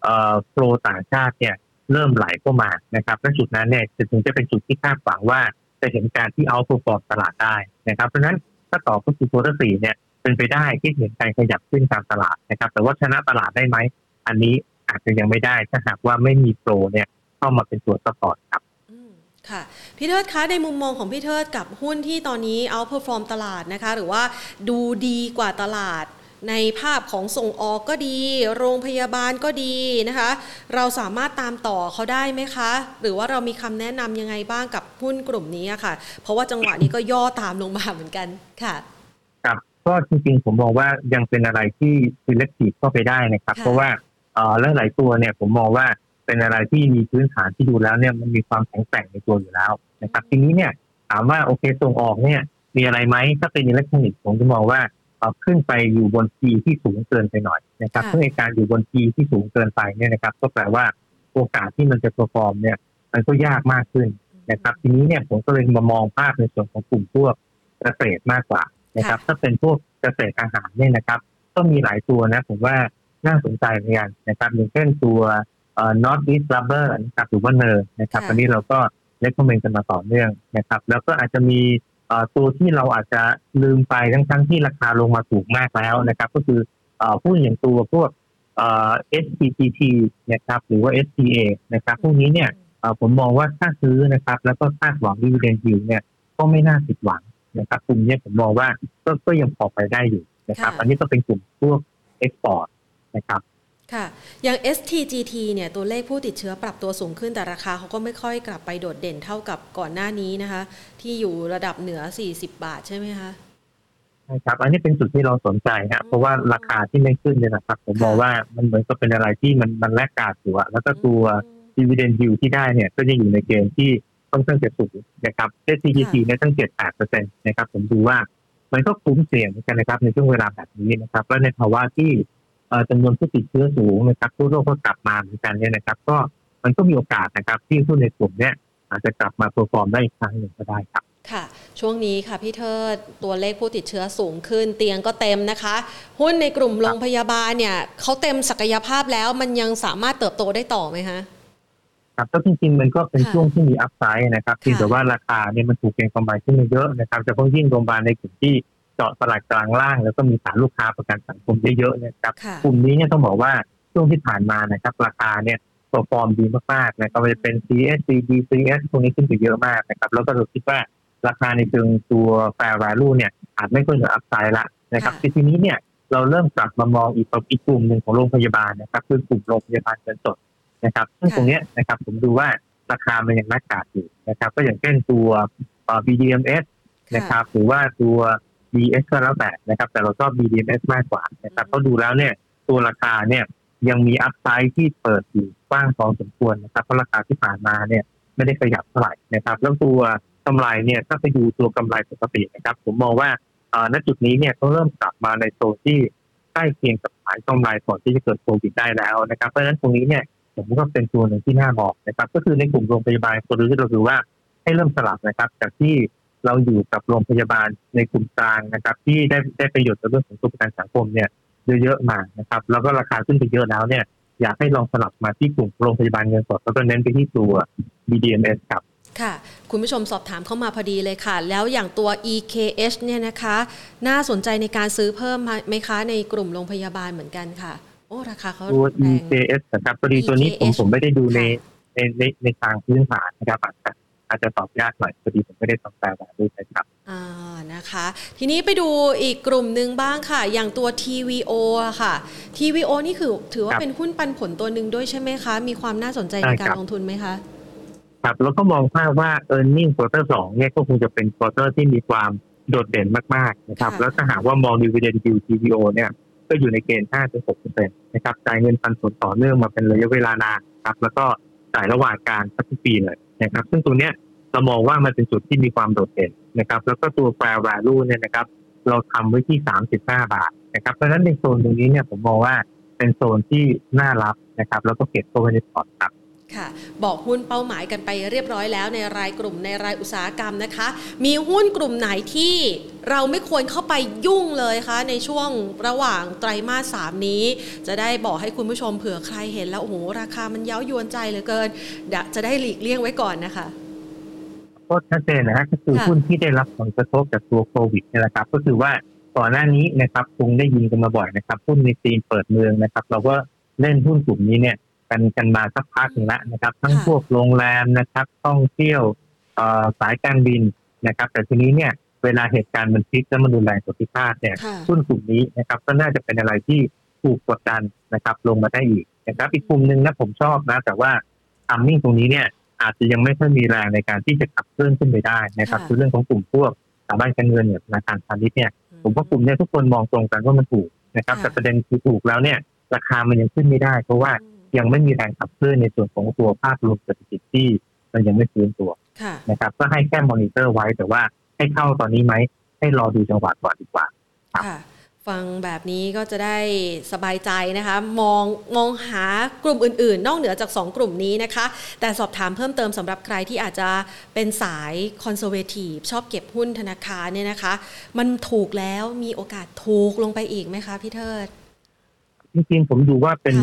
เอ่อ flow ต่างชาติเนี่ยเริ่มไหลเข้ามานะครับและจุดนั้นเนี่ยถึงจะเป็นจุดที่คาดหวังว่าจะเห็นการที่ outperform ตลาดได้นะครับ เพราะฉะนั้นถ้าต่อก็คือ quarter สี่เนี่ยเป็นไปได้ที่เห็นการขยับขึ้นตามตลาดนะครับ แต่ว่าชนะตลาดได้ไหม อันนี้ อาจจะยังไม่ได้ ถ้าหากว่าไม่มี flow เนี่ยเข้ามาเป็นตัว support ครับค่ะพี่เทิดคะในมุมมองของพี่เทิดกับหุ้นที่ตอนนี้ outperform ตลาดนะคะ หรือว่าดูดีกว่าตลาดในภาพของส่งออกก็ดี โรงพยาบาลก็ดีนะคะ เราสามารถตามต่อเขาได้ไหมคะ หรือว่าเรามีคำแนะนำยังไงบ้างกับหุ้นกลุ่มนี้ค่ะ เพราะว่าจังหวะนี้ก็ย่อตามลงมาเหมือนกันค่ะก็จริงๆผมมองว่ายังเป็นอะไรที่ selective เข้าไปได้นะครับ เพราะว่า เอ่อหลายตัวเนี่ยผมมองว่าเป็นอะไรที่มีพื้นฐานที่ดูแล้วเนี่ยมันมีความแข็งแกร่งในตัวอยู่แล้วนะครับทีนี้เนี่ยถามว่าโอเคส่งออกเนี่ยมีอะไรไหมถ้าเป็นอิเล็กทรอนิกส์ผมจะมองว่าขึ้นไปอยู่บน P ที่สูงเกินไปหน่อยนะครับเพื่อการอยู่บน P ที่สูงเกินไปเนี่ยนะครับก็แปลว่าโอกาสที่มันจะ perform เนี่ยมันก็ยากมากขึ้นนะครับทีนี้เนี่ยผมก็เลยมามองภาพในส่วนของกลุ่มพวกเกษตรมากกว่านะครับถ้าเป็นพวกเกษตรอาหารเนี่ยนะครับ ก็มีหลายตัวนะผมว่า น่าสนใจเหมือนกันนะครับอย่างเช่นตัวเอ่อ North East Rubber นะครับหรือว่าเนอร์นะครับอันนี้เราก็เล็กคอมเมนต์กันมาต่อเนื่องนะครับ แล้วก็อาจจะมีตัวที่เราอาจจะลืมไปทั้งทั้งที่ราคาลงมาถูกมากแล้วนะครับ ก็คือพูดอย่างตัวพวก SPGT นะครับหรือว่า SPA นะครับพวกนี้เนี่ยผมมองว่าถ้าซื้อนะครับ แล้วก็คาดหวังดีเวเดนยิวเนี่ยก็ไม่น่าผิดหวังนะครับกลุ่มนี้ผมมองว่าก็ก็ยังพอไปได้อยู่นะครับ อันนี้ก็เป็นกลุ่มพวกเอ็กพอร์ต นะครับค่ะ อย่าง STGT เนี่ยตัวเลขผู้ติดเชื้อปรับตัวสูงขึ้นแต่ราคาเขาก็ไม่ค่อยกลับไปโดดเด่นเท่ากับก่อนหน้านี้นะคะ ที่อยู่ระดับเหนือ 40 บาทใช่ไหมคะใช่ครับ อันนี้เป็นจุดที่เราสนใจครับเพราะว่าราคาที่ไม่ขึ้นเนี่ยนะครับ ผมมองว่ามันเหมือนกับเป็นอะไรที่มันมันแลกกาดอยู่อะแล้วก็ตัวดีเวเดนยิวที่ได้เนี่ย ก็จะอยู่ในเกณฑ์ที่ค่อนข้างจะสูงนะครับ SCGC เนี่ยตั้ง 7-8เปอร์เซ็นต์นะครับ ผมดูว่ามันก็คุ้มเสี่ยงกันนะครับในช่วงเวลาแบบนี้นะครับ และในภาวะที่ จำนวนผู้ติดเชื้อสูงนะครับผู้โรคก็กลับมาเหมือนกันเนี่ยนะครับ ก็มันก็มีโอกาสนะครับ ที่หุ้นในกลุ่มเนี้ยอาจจะกลับมา perform ได้อีกครั้งหนึ่งก็ได้ครับค่ะ ช่วงนี้ค่ะพี่เทิดตัวเลขผู้ติดเชื้อสูงขึ้น เตียงก็เต็มนะคะ หุ้นในกลุ่มโรงพยาบาลเนี่ยเขาเต็มศักยภาพแล้วมันยังสามารถเติบโตได้ต่อไหมคะครับก็จริงๆมันก็เป็นช่วงที่มี upside นะครับที่แต่ว่าราคาเนี่ยมันถูกเก็งกำไรขึ้นมาเยอะนะครับจะต้องยิ่งโรงพยาบาลในกลุ่มที่ เจาะตลาดกลางล่าง แล้วก็มีฐานลูกค้าประกันสังคมเยอะๆนะครับกลุ่มนี้เนี่ยต้องบอกว่าช่วงที่ผ่านมานะครับราคาเนี่ยตัวฟอร์มดีมากๆนะครับจะเป็น CS CB CS พวกนี้ขึ้นไปเยอะมากนะครับ แล้วก็เราคิดว่าราคาในเชิงตัวแฟร์ value เนี่ยอาจไม่ค่อยเหนืออัพไซด์ละนะครับทีนี้เนี่ยเราเริ่มกลับมามองอีกอีกกลุ่มหนึ่งของโรงพยาบาลนะครับคือกลุ่มโรงพยาบาลเงินสดนะครับ ซึ่งตรงนี้นะครับผมดูว่าราคามันยังน่ากาดอยู่นะครับ ก็อย่างเช่นตัว BDMs นะครับ หรือว่าตัว BS ก็แล้วแต่นะครับ แต่เราชอบ BDMs มากกว่านะครับเพราะดูแล้วเนี่ยตัวราคาเนี่ยยังมีอัพไซด์ที่เปิดอยู่กว้างพอสมควรนะครับเพราะราคาที่ผ่านมาเนี่ยไม่ได้ขยับเท่าไหร่นะครับ แล้วตัวกำไรเนี่ยถ้าไปดูตัวกำไรปกตินะครับ ผมมองว่าณจุดนี้เนี่ยก็เริ่มกลับมาในโซนที่ใกล้เคียงกับฐานกำไรก่อนที่จะเกิดโควิดได้แล้วนะครับ เพราะฉะนั้นตรงนี้เนี่ยผมก็เป็นตัวหนึ่งที่น่าบอกนะครับ ก็คือในกลุ่มโรงพยาบาลตัวที่เราคือว่าให้เริ่มสลับนะครับ จากที่ เราอยู่กับโรงพยาบาลในกลุ่มกลางนะครับ ที่ได้ได้ประโยชน์ในเรื่องของตัวประกันสังคมเนี่ยเยอะๆมานะครับ แล้วก็ราคาขึ้นไปเยอะแล้วเนี่ยอยากให้ลองสลับมาที่กลุ่มโรงพยาบาลเงินสดแล้วก็เน้นไปที่ตัว BDMs ครับ ค่ะ คุณผู้ชมสอบถามเข้ามาพอดีเลยค่ะ แล้วอย่างตัว EKH เนี่ยนะคะ น่าสนใจในการซื้อเพิ่มไหมคะในกลุ่มโรงพยาบาลเหมือนกันค่ะ โอ้ราคาเขาตัว EKS นะครับพอดีตัวนี้ผมผมไม่ได้ดูในในในในทางพื้นฐานนะครับ อาจจะอาจจะตอบยากหน่อยพอดีผมไม่ได้ตอบแต่ว่าด้วยครับอ่านะคะ ทีนี้ไปดูอีกกลุ่มหนึ่งบ้างค่ะ อย่างตัว TVO อะค่ะ TVO นี่คือถือว่าเป็นหุ้นปันผลตัวหนึ่งด้วยใช่ไหมคะ มีความน่าสนใจในการลงทุนไหมคะ ครับแล้วก็มองภาพว่า e a r n i n g ควอเตอร์สองเนี่ยก็คงจะเป็น quarter ที่มีความโดดเด่นมากๆนะครับ แล้วถ้าหากว่ามอง dividend yield TVO เนี่ยก็อยู่ในเกณฑ์5-6%นะครับจ่ายเงินปันผลต่อเนื่องมาเป็นระยะเวลานานครับ แล้วก็ จ่ายระหว่างการทุกปีเลยนะครับ ซึ่งตรงเนี้ยเรามองว่ามันเป็นจุดที่มีความโดดเด่นนะครับ แล้วก็ตัว fair value เนี่ยนะครับ เราทำไว้ที่ 35 บาทนะครับ เพราะฉะนั้นในโซนตรงนี้เนี่ยผมมองว่าเป็นโซนที่น่ารับนะครับ แล้วก็เก็บเข้าไว้ในพอร์ตครับค่ะบอกหุ้นเป้าหมายกันไปเรียบร้อยแล้วในรายกลุ่มในรายอุตสาหกรรมนะคะ มีหุ้นกลุ่มไหนที่ เราไม่ควรเข้าไปยุ่งเลยคะในช่วงระหว่างไตรมาสสามนี้ จะได้บอกให้คุณผู้ชมเผื่อใครเห็นแล้วโอ้โหราคามันเย้ายวนใจเหลือเกินจะได้หลีกเลี่ยงไว้ก่อนนะคะก็ชัดเจนนะฮะก็คือหุ้นที่ได้รับผลกระทบจากตัวโควิดนี่แหละครับ ก็คือว่าก่อนหน้านี้นะครับคงได้ยินกันมาบ่อยนะครับหุ้นในจีนเปิดเมืองนะครับ เราก็เล่นหุ้นกลุ่มนี้เนี่ยกันกันมาสักพักหนึ่งแล้วนะครับ ทั้งพวกโรงแรมนะครับ ท่องเที่ยวสายการบินนะครับ แต่ทีนี้เนี่ย เวลาเหตุการณ์มันพลิกแล้วมันรุนแรงสุดที่คาดเนี่ยหุ้นกลุ่มนี้นะครับก็น่าจะเป็นอะไรที่ถูกกดดันนะครับ ลงมาได้อีกนะครับอีกกลุ่มหนึ่งนะผมชอบนะ แต่ว่าทัมมิ่งตรงนี้เนี่ยอาจจะยังไม่ค่อยมีแรงในการที่จะขับเคลื่อนขึ้นไปได้นะครับคือเรื่องของกลุ่มพวกสถาบันการเงินเนี่ยธนาคารพาณิชย์เนี่ยผมว่ากลุ่มนี้ทุกคนมองตรงกันว่ามันถูกนะครับ แต่ประเด็นคือถูกแล้วเนี่ย ราคามันยังขึ้นไม่ได้ เพราะว่ายังไม่มีแรงขับเคลื่อนในส่วนของตัวภาพรวมเศรษฐกิจที่มันยังไม่ฟื้นตัวนะครับ ก็ให้แค่มอนิเตอร์ไว้แต่ว่า ให้เข้าตอนนี้ไหม ให้รอดูจังหวะก่อนดีกว่าค่ะฟังแบบนี้ก็จะได้สบายใจนะคะ มองมองหากลุ่มอื่น ๆ นอกเหนือจาก 2 กลุ่มนี้นะคะ แต่สอบถามเพิ่มเติมสำหรับใครที่อาจจะเป็นสาย conservative ชอบเก็บหุ้นธนาคารเนี่ยนะคะ มันถูกแล้วมีโอกาสถูกลงไปอีกไหมคะพี่เทิดจริงๆผมดูว่าเป็น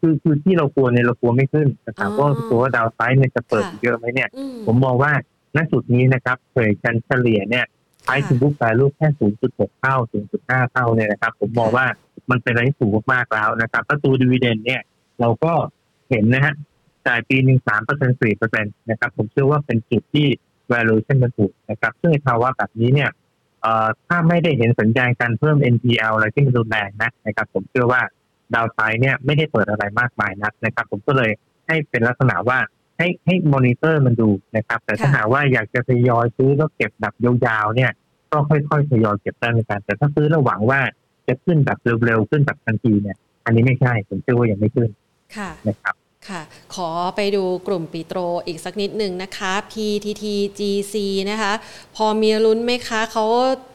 คือคือที่เรากลัวเนี่ยเรากลัวไม่ขึ้นแต่ถามว่าตัวดาวไซด์เนี่ยจะเปิดเยอะไหมเนี่ย ผมมองว่า ณจุดนี้นะครับเผยกันเฉลี่ยเนี่ยไอ้ถึงบุ๊กแวลูแค่ 0.6 เท่า 0.5 เท่าเนี่ยนะครับ ผมมองว่ามันเป็นอะไรที่สูงมากแล้วนะครับถ้าตัวดีเวเดนเนี่ย เราก็เห็นนะฮะจ่ายปีหนึ่งสามเปอร์เซ็นต์สี่เปอร์เซ็นต์นะครับ ผมเชื่อว่าเป็นจุดที่ valuation มันถูกนะครับ ซึ่งในภาวะแบบนี้เนี่ยถ้าไม่ได้เห็นสัญญาณการเพิ่ม NPL อะไรที่มันรุนแรงนะนะครับ ผมเชื่อว่าดาวไซด์เนี่ยไม่ได้เปิดอะไรมากมายนักนะครับ ผมก็เลยให้เป็นลักษณะว่า ให้ให้มอนิเตอร์มันดูนะครับ แต่ถ้าหากว่าอยากจะทยอยซื้อแล้วเก็บแบบยาวๆเนี่ย ก็ค่อยๆทยอยเก็บได้เหมือนกันแต่ถ้าซื้อแล้วหวังว่าจะขึ้นแบบเร็วๆขึ้นแบบทันทีเนี่ย อันนี้ไม่ใช่ผมเชื่อว่ายังไม่ขึ้นค่ะนะครับค่ะ ขอไปดูกลุ่มปีโตรอีกสักนิดหนึ่งนะคะ PTT GC นะคะ พอมีลุ้นไหมคะ เขา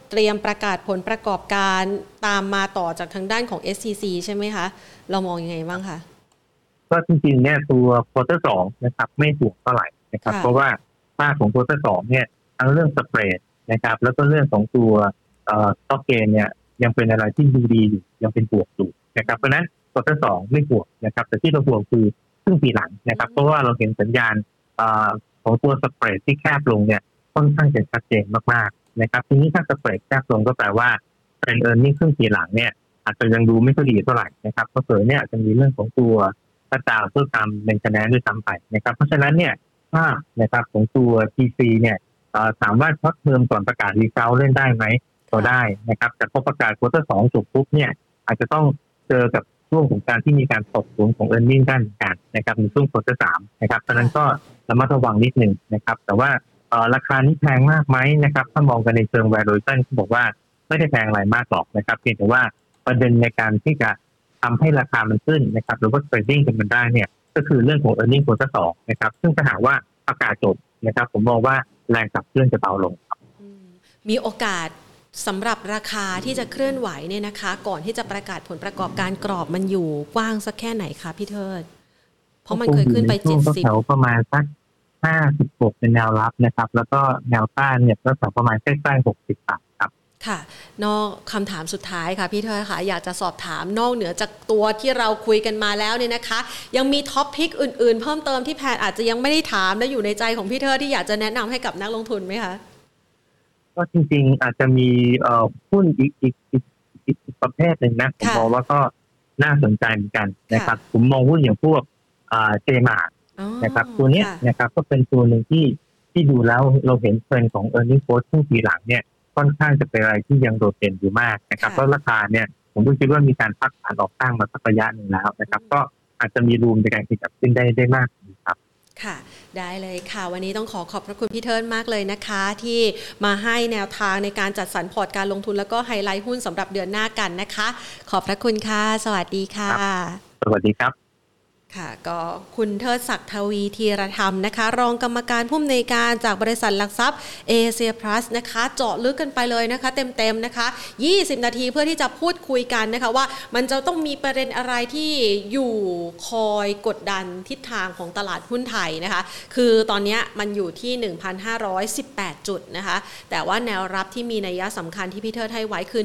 เตรียมประกาศผลประกอบการตามมาต่อจากทางด้านของ SCC ใช่ไหมคะ เรามองยังไงบ้างคะ ก็จริงๆเนี่ยตัว quarter สองนะครับ ไม่สูงเท่าไหร่นะครับ เพราะว่าภาพของ quarter สองเนี่ยทั้งเรื่อง spread นะครับ แล้วก็เรื่องของตัวเอ่อ stock gain เนี่ยยังเป็นอะไรที่ดูดีอยู่ยังเป็นบวกอยู่นะครับ เพราะฉะนั้น quarter สองไม่บวกนะครับ แต่ที่เราบวกคือครึ่งปีหลังนะครับ เพราะว่าเราเห็นสัญญาณเอ่อของตัวสเปรดที่แคบลงเนี่ยค่อนข้างจะชัดเจนมากๆนะครับ ทีนี้ถ้าสเปรดแคบลงก็แปลว่าเป็นเออร์เน็งครึ่งปีหลังเนี่ยอาจจะยังดูไม่ค่อยดีเท่าไหร่นะครับเพราะเผลอเนี่ยอาจจะมีเรื่องของตัว กระจายเพื่อตามเป็นคะแนนด้วยซ้ำไปนะครับ เพราะฉะนั้นเนี่ยภาพนะครับของตัว TC เนี่ยเอ่อถามว่าช็อตเทอมก่อนประกาศรีเซลเล่นได้ไหมก็ได้นะครับแต่พอประกาศควอเตอร์สองจบปุ๊บเนี่ย อาจจะต้องเจอกับช่วงของการที่มีการตกสูงของเอ r n i n g ด้านการนะครับในช่วงควอเตอร์สามนะครับเพราะฉะนั้นก็ระมัดระวังนิดหนึ่งนะครับ แต่ว่าเอ่อราคานี้แพงมากไหมนะครับ ถ้ามองกันในเชิง valuation เขาบอกว่าไม่ได้แพงอะไรมากหรอกนะครับ เพียงแต่ว่าประเด็นในการที่จะ ทำให้ราคามันขึ้นนะครับหรือว่า trading กันมันได้เนี่ยก็คือเรื่องของ e a r n i n g ควอเตอร์สองนะครับซึ่งถ้าหากว่าประกาศจบนะครับผมมองว่าแรงขับเคลื่อนจะเบาลงอืมมีโอกาสสำหรับราคาที่จะเคลื่อนไหวเนี่ยนะคะ ก่อนที่จะประกาศผลประกอบการกรอบมันอยู่กว้างสักแค่ไหนคะพี่เทิด เพราะมันเคยขึ้นไปก็คงเจ็อดยู่ในสิบช่วงแถวๆประมาณสักห้าสิบหกเป็นแนวรับนะครับ แล้วก็แนวต้านเนี่ยก็แถวประมาณใกล้ๆหกสิบบาท ครับค่ะนอกคำถามสุดท้ายค่ะพี่เทิดค่ะอยากจะสอบถามนอกเหนือจากตัวที่เราคุยกันมาแล้วเนี่ยนะคะ ยังมีท็อปพิกอื่น ๆ เพิ่มเติมที่แพนอาจจะยังไม่ได้ถามและอยู่ในใจของพี่เทิดที่อยากจะแนะนำให้กับนักลงทุนไหมคะก็จริง ๆ อาจจะมีเอ่อหุ้นอีกอีกอีกอีกอีกประเภทหนึ่งนะผมค่ะมองว่าก็น่าสนใจเหมือนกันนะครับ ผมมองหุ้นอย่างพวกเจมาอ๋อนะครับ ตัวเนี้ยค่ะนะครับก็เป็นตัวหนึ่งที่ที่ดูแล้วเราเห็นเทรนด์ของ e a r n i n g ็ growth ช่วงปีหลังเนี่ย ค่อนข้างจะเป็นอะไรที่ยังโดดเด่นอยู่มากนะครับเพราะราคาเนี่ยผมก็คิดว่ามีการพักฐานออกข้างมาสักระยะหนึ่งแล้วนะครับ ก็อาจจะมีรูมในการขยับขึ้นได้ได้มากขึ้นครับค่ะได้เลยค่ะ วันนี้ต้องขอขอบพระคุณพี่เทิร์นมากเลยนะคะ ที่มาให้แนวทางในการจัดสรรพอร์ตการลงทุนแล้วก็ไฮไลท์หุ้นสำหรับเดือนหน้ากันนะคะ ขอบพระคุณค่ะ สวัสดีค่ะ สวัสดีครับ ค่ะก็คุณเทิดศักดิ์ทวีธีรธรรมนะคะ รองกรรมการผู้อำนวยการจากบริษัทหลักทรัพย์เอเชียพลัสนะคะ เจาะลึกกันไปเลยนะคะ เต็มๆนะคะ 20 นาทีเพื่อที่จะพูดคุยกันนะคะว่ามันจะต้องมีประเด็นอะไรที่อยู่คอยกดดันทิศทางของตลาดหุ้นไทยนะคะ คือตอนนี้มันอยู่ที่ 1,518 จุดนะคะ แต่ว่าแนวรับที่มีนัยสำคัญที่พี่เทิดให้ไว้คือ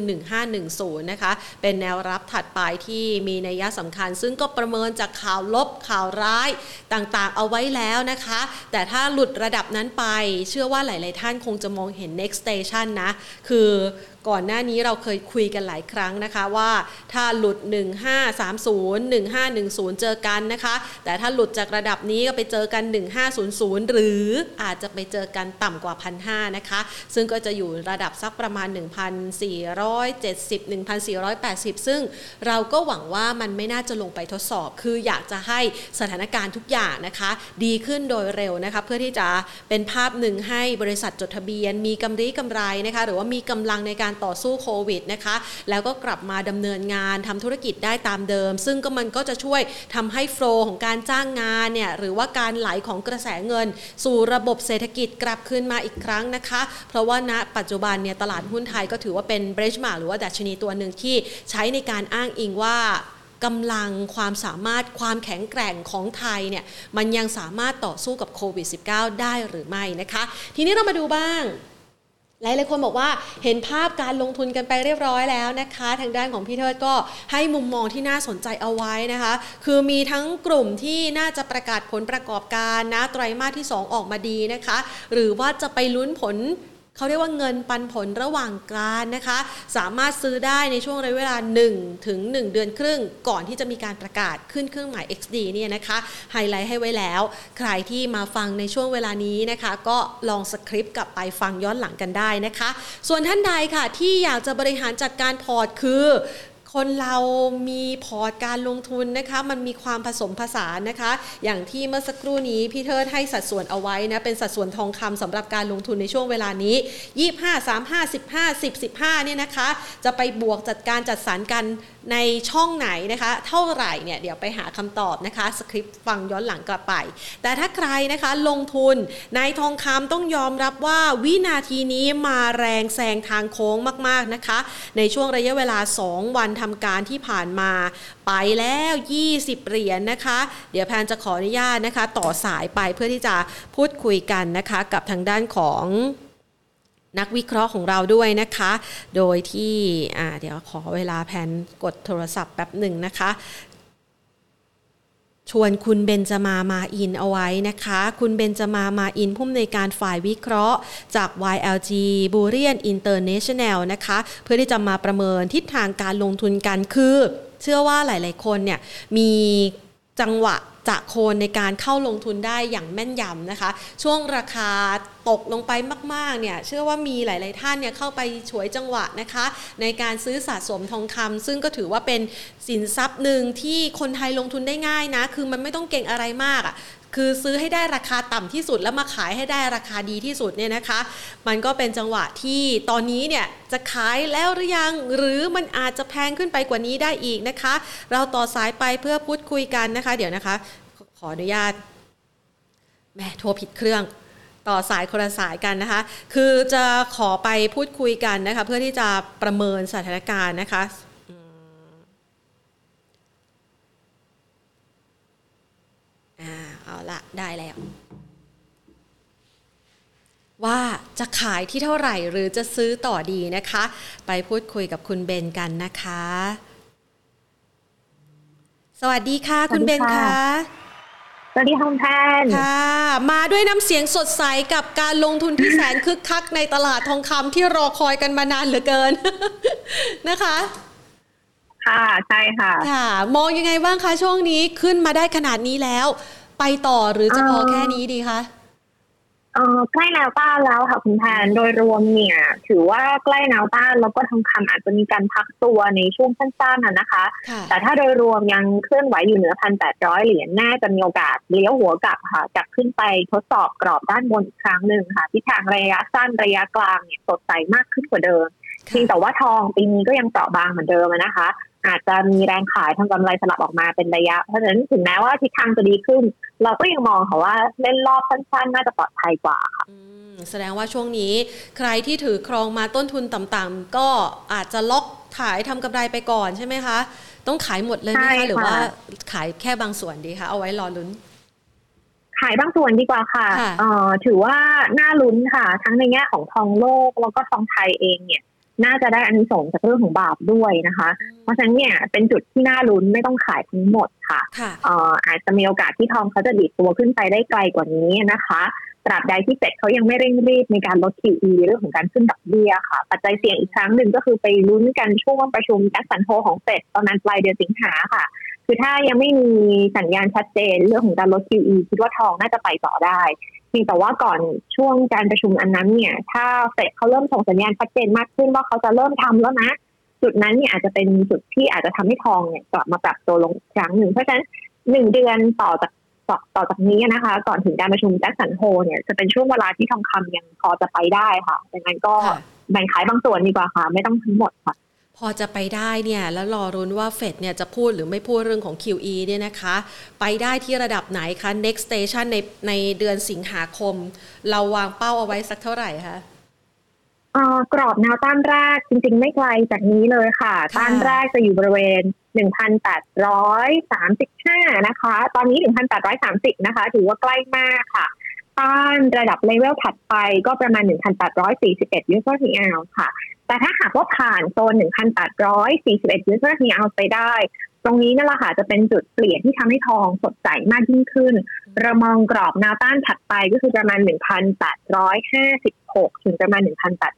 1510 นะคะ เป็นแนวรับถัดไปที่มีนัยสำคัญ ซึ่งก็ประเมินจากข่าวลบข่าวร้ายต่างๆ เอาไว้แล้วนะคะ แต่ถ้าหลุดระดับนั้นไป เชื่อว่าหลาย ๆ ท่านคงจะมองเห็น next station นะ คือ ก่อนหน้านี้เราเคยคุยกันหลายครั้งนะคะว่าถ้าหลุด 1530 1510 เจอกันนะคะ แต่ถ้าหลุดจากระดับนี้ก็ไปเจอกัน 1500 หรืออาจจะไปเจอกันต่ำกว่า1,500นะคะ ซึ่งก็จะอยู่ระดับสักประมาณ 1,470 1,480 ซึ่งเราก็หวังว่ามันไม่น่าจะลงไปทดสอบ คืออยากจะให้สถานการณ์ทุกอย่างนะคะ ดีขึ้นโดยเร็วนะคะ เพื่อที่จะเป็นภาพหนึ่งให้บริษัทจดทะเบียน มีกำไรกำไรนะคะ หรือว่ามีกำลังในการต่อสู้โควิดนะคะ แล้วก็กลับมาดำเนินงานทำธุรกิจได้ตามเดิม ซึ่งก็มันก็จะช่วยทำให้โฟลของการจ้างงานเนี่ยหรือว่าการไหลของกระแสเงิน สู่ระบบเศรษฐกิจกลับคืนมาอีกครั้งนะคะ เพราะว่าณปัจจุบันเนี่ยตลาดหุ้นไทยก็ถือว่าเป็นเบรชมาหรือว่าดัชนีตัวหนึ่งที่ใช้ในการอ้างอิงว่ากำลังความสามารถความแข็งแกร่งของไทยเนี่ยมันยังสามารถต่อสู้กับโควิด -19 ได้หรือไม่นะคะ ทีนี้เรามาดูบ้าง หลายหลายๆคนบอกว่าเห็นภาพการลงทุนกันไปเรียบร้อยแล้วนะคะ ทางด้านของพี่เทิดก็ให้มุมมองที่น่าสนใจเอาไว้นะคะ คือมีทั้งกลุ่มที่น่าจะประกาศผลประกอบการนะไตรมาสที่ 2 ออกมาดีนะคะ หรือว่าจะไปลุ้นผล เขาเรียกว่าเงินปันผลระหว่างการนะคะ สามารถซื้อได้ในช่วงระยะเวลา 1 ถึง 1 เดือนครึ่ง ก่อนที่จะมีการประกาศขึ้นเครื่องหมาย XD เนี่ยนะคะไฮไลท์ให้ไว้แล้ว ใครที่มาฟังในช่วงเวลานี้นะคะ ก็ลอง skip กลับไปฟังย้อนหลังกันได้นะคะ ส่วนท่านใดค่ะที่อยากจะบริหารจัดการพอร์ตคือ คนเรามีพอร์ตการลงทุนนะคะ มันมีความผสมผสานนะคะ อย่างที่เมื่อสักครู่นี้พี่เทิดให้สัดส่วนเอาไว้นะ เป็นสัดส่วนทองคำสำหรับการลงทุนในช่วงเวลานี้ 25 35 15 10 15เนี่ยนะคะ จะไปบวกจัดการจัดสรรกัน ในช่องไหนนะคะ เท่าไหร่เนี่ยเดี๋ยวไปหาคำตอบนะคะ skip ฟังย้อนหลังกลับไป แต่ถ้าใครนะคะลงทุนในทองคำต้องยอมรับว่าวินาทีนี้มาแรงแซงทางโค้งมากๆนะคะ ในช่วงระยะเวลา 2 วันททำการที่ผ่านมาไปแล้ว 20 เหรียญนนะคะ เดี๋ยวแพนจะขออนุญาตนะคะ ต่อสายไปเพื่อที่จะพูดคุยกันนะคะ กับทางด้านของ นักวิเคราะห์ของเราด้วยนะคะ โดยที่เดี๋ยวขอเวลาแพนกดโทรศัพท์แป๊บหนึ่งนะคะชวนคุณเบนจมามาอินเอาไว้นะคะ คุณเบนจมามาอินผู้อำนวยการฝ่ายวิเคราะห์ จาก YLG b u r i a n International นะคะ เพื่อที่จะมาประเมินทิศทางการลงทุนกันคือ เชื่อว่าหลาย ๆ คนเนี่ยมี จังหวะจะโคนในการเข้าลงทุนได้อย่างแม่นยำนะคะ ช่วงราคาตกลงไปมากๆเนี่ยเชื่อว่ามีหลาย ๆ ท่านเนี่ยเข้าไปฉวยจังหวะนะคะ ในการซื้อสะสมทองคำซึ่งก็ถือว่าเป็นสินทรัพย์หนึ่งที่คนไทยลงทุนได้ง่ายนะ คือมันไม่ต้องเก่งอะไรมากอะ่ะ คือซื้อให้ได้ราคาต่ำที่สุดแล้วมาขายให้ได้ราคาดีที่สุดเนี่ยนะคะ มันก็เป็นจังหวะที่ตอนนี้เนี่ยจะขายแล้วหรือยังหรือมันอาจจะแพงขึ้นไปกว่านี้ได้อีกนะคะ เราต่อสายไปเพื่อพูดคุยกันนะคะ เดี๋ยวนะคะ ขออนุญาตแม่โทรผิดเครื่องต่อสายคนละสายกันนะคะ คือจะขอไปพูดคุยกันนะคะ เพื่อที่จะประเมินสถานการณ์นะคะ เอาละได้แล้ว ว่าจะขายที่เท่าไหร่หรือจะซื้อต่อดีนะคะ ไปพูดคุยกับคุณเบนกันนะคะ สวัสดีค่ะ คุณเบนคะสวัสดีคุณแพนค่ะ มาด้วยน้ำเสียงสดใสกับการลงทุนที่แสนคึกคักในตลาดทองคำที่รอคอยกันมานานเหลือเกินนะคะ ค่ะ ใช่ค่ะ ค่ะ มองยังไงบ้างคะช่วงนี้ขึ้นมาได้ขนาดนี้แล้ว ไปต่อหรือจะพอแค่นี้ดีคะเออใกล้แนวต้านแล้วค่ะคุณแพนโดยรวมเนี่ย ถือว่าใกล้แนวต้านแล้วก็ทองคำอาจจะมีการพักตัวในช่วงสั้นๆนะคะ แต่ถ้าโดยรวมยังเคลื่อนไหวอยู่เหนือพันแปดร้อยเหรียญน่าจะมีโอกาสเลี้ยวหัวกลับค่ะกลับขึ้นไปทดสอบกรอบด้านบนอีกครั้งหนึ่งค่ะที่ทางระยะสั้นระยะกลางเนี่ยสดใสมากขึ้นกว่าเดิมเพียงแต่ว่าทองปีนี้ก็ยังเปราะบางเหมือนเดิมนะคะ อาจจะมีแรงขายทางกำไรสลับออกมาเป็นระยะ เพราะฉะนั้นถึงแม้ว่าทิศทางจะดีขึ้น เราก็ยังมองค่ะว่าเล่นรอบสั้นๆ น่าจะปลอดภัยกว่าค่ะแสดงว่าช่วงนี้ใครที่ถือครองมาต้นทุนต่ำๆก็อาจจะล็อกขายทำกำไรไปก่อนใช่ไหมคะ ต้องขายหมดเลยไหมคะหรือว่าขายแค่บางส่วนดีคะเอาไว้รอลุ้นขายบางส่วนดีกว่าค่ะ เอ่อ ถือว่าน่าลุ้นค่ะ ทั้งในแง่ของทองโลกแล้วก็ทองไทยเองเนี่ย น่าจะได้อันนี้ส่งจากเรื่องของบาปด้วยนะคะ เพราะฉะนั้นเนี่ยเป็นจุดที่น่าลุ้นไม่ต้องขายทั้งหมดค่ะอาจจะมีโอกาสที่ทองเขาจะดีดตัวขึ้นไปได้ไกลกว่านี้นะคะตราบใดที่เฟดเขายังไม่เร่งรีบในการลด QE เรื่องของการขึ้นดอกเบี้ยค่ะ ปัจจัยเสี่ยงอีกครั้งหนึ่งก็คือไปลุ้นกันช่วงประชุมแอสสันโฮของเฟดตอนนั้นปลายเดือนสิงหาค่ะ คือถ้ายังไม่มีสัญญาณชัดเจนเรื่องของการลด QE คิดว่าทองน่าจะไปต่อได้พียงแต่ว่าก่อนช่วงการประชุมอันนั้นเนี่ย ถ้าเฟดเขาเริ่มส่งสัญญาณชัดเจนมากขึ้นว่าเขาจะเริ่มทำแล้วนะ จุดนั้นเนี่ยอาจจะเป็นจุดที่อาจจะทำให้ทองเนี่ยกลับมาปรับตัวลงครั้งหนึ่งเพราะฉะนั้นหนึ่งเดือนต่อจากต่อต่อจากนี้นะคะ ก่อนถึงการประชุมแจ็คสันโฮเนี่ยจะเป็นช่วงเวลาที่ทองคำยังพอจะไปได้ค่ะดังนั้นก็แบ่งขายบางส่วนดีกว่าค่ะ ไม่ต้องทั้งหมดค่ะ พอจะไปได้เนี่ยแล้วรอรุ้นว่าเฟดเนี่ยจะพูดหรือไม่พูดเรื่องของ QE เนี่ยนะคะ ไปได้ที่ระดับไหนคะ next station ในในเดือนสิงหาคม เราวางเป้าเอาไว้สักเท่าไหร่คะกรอบแนวต้านแรกจริง ๆ ไม่ไกลจากนี้เลยค่ะ ต้านแรกจะอยู่บริเวณ 1,835 นะคะ ตอนนี้ 1,830 นะคะ ถือว่าใกล้มากค่ะ ต้านระดับเลเวลถัดไปก็ประมาณ 1,841 ยูโรทีอลค่ะ แต่ถ้าหากว่าผ่านโซน 1,841 user h e เอาไปได้ ตรงนี้นั่นแหละค่ะจะเป็นจุดเปลี่ยนที่ทำให้ทองสดใสมากยิ่งขึ้น เรามองกรอบแนวต้านถัดไปก็คือประมาณ 1,856 ถึงประมาณ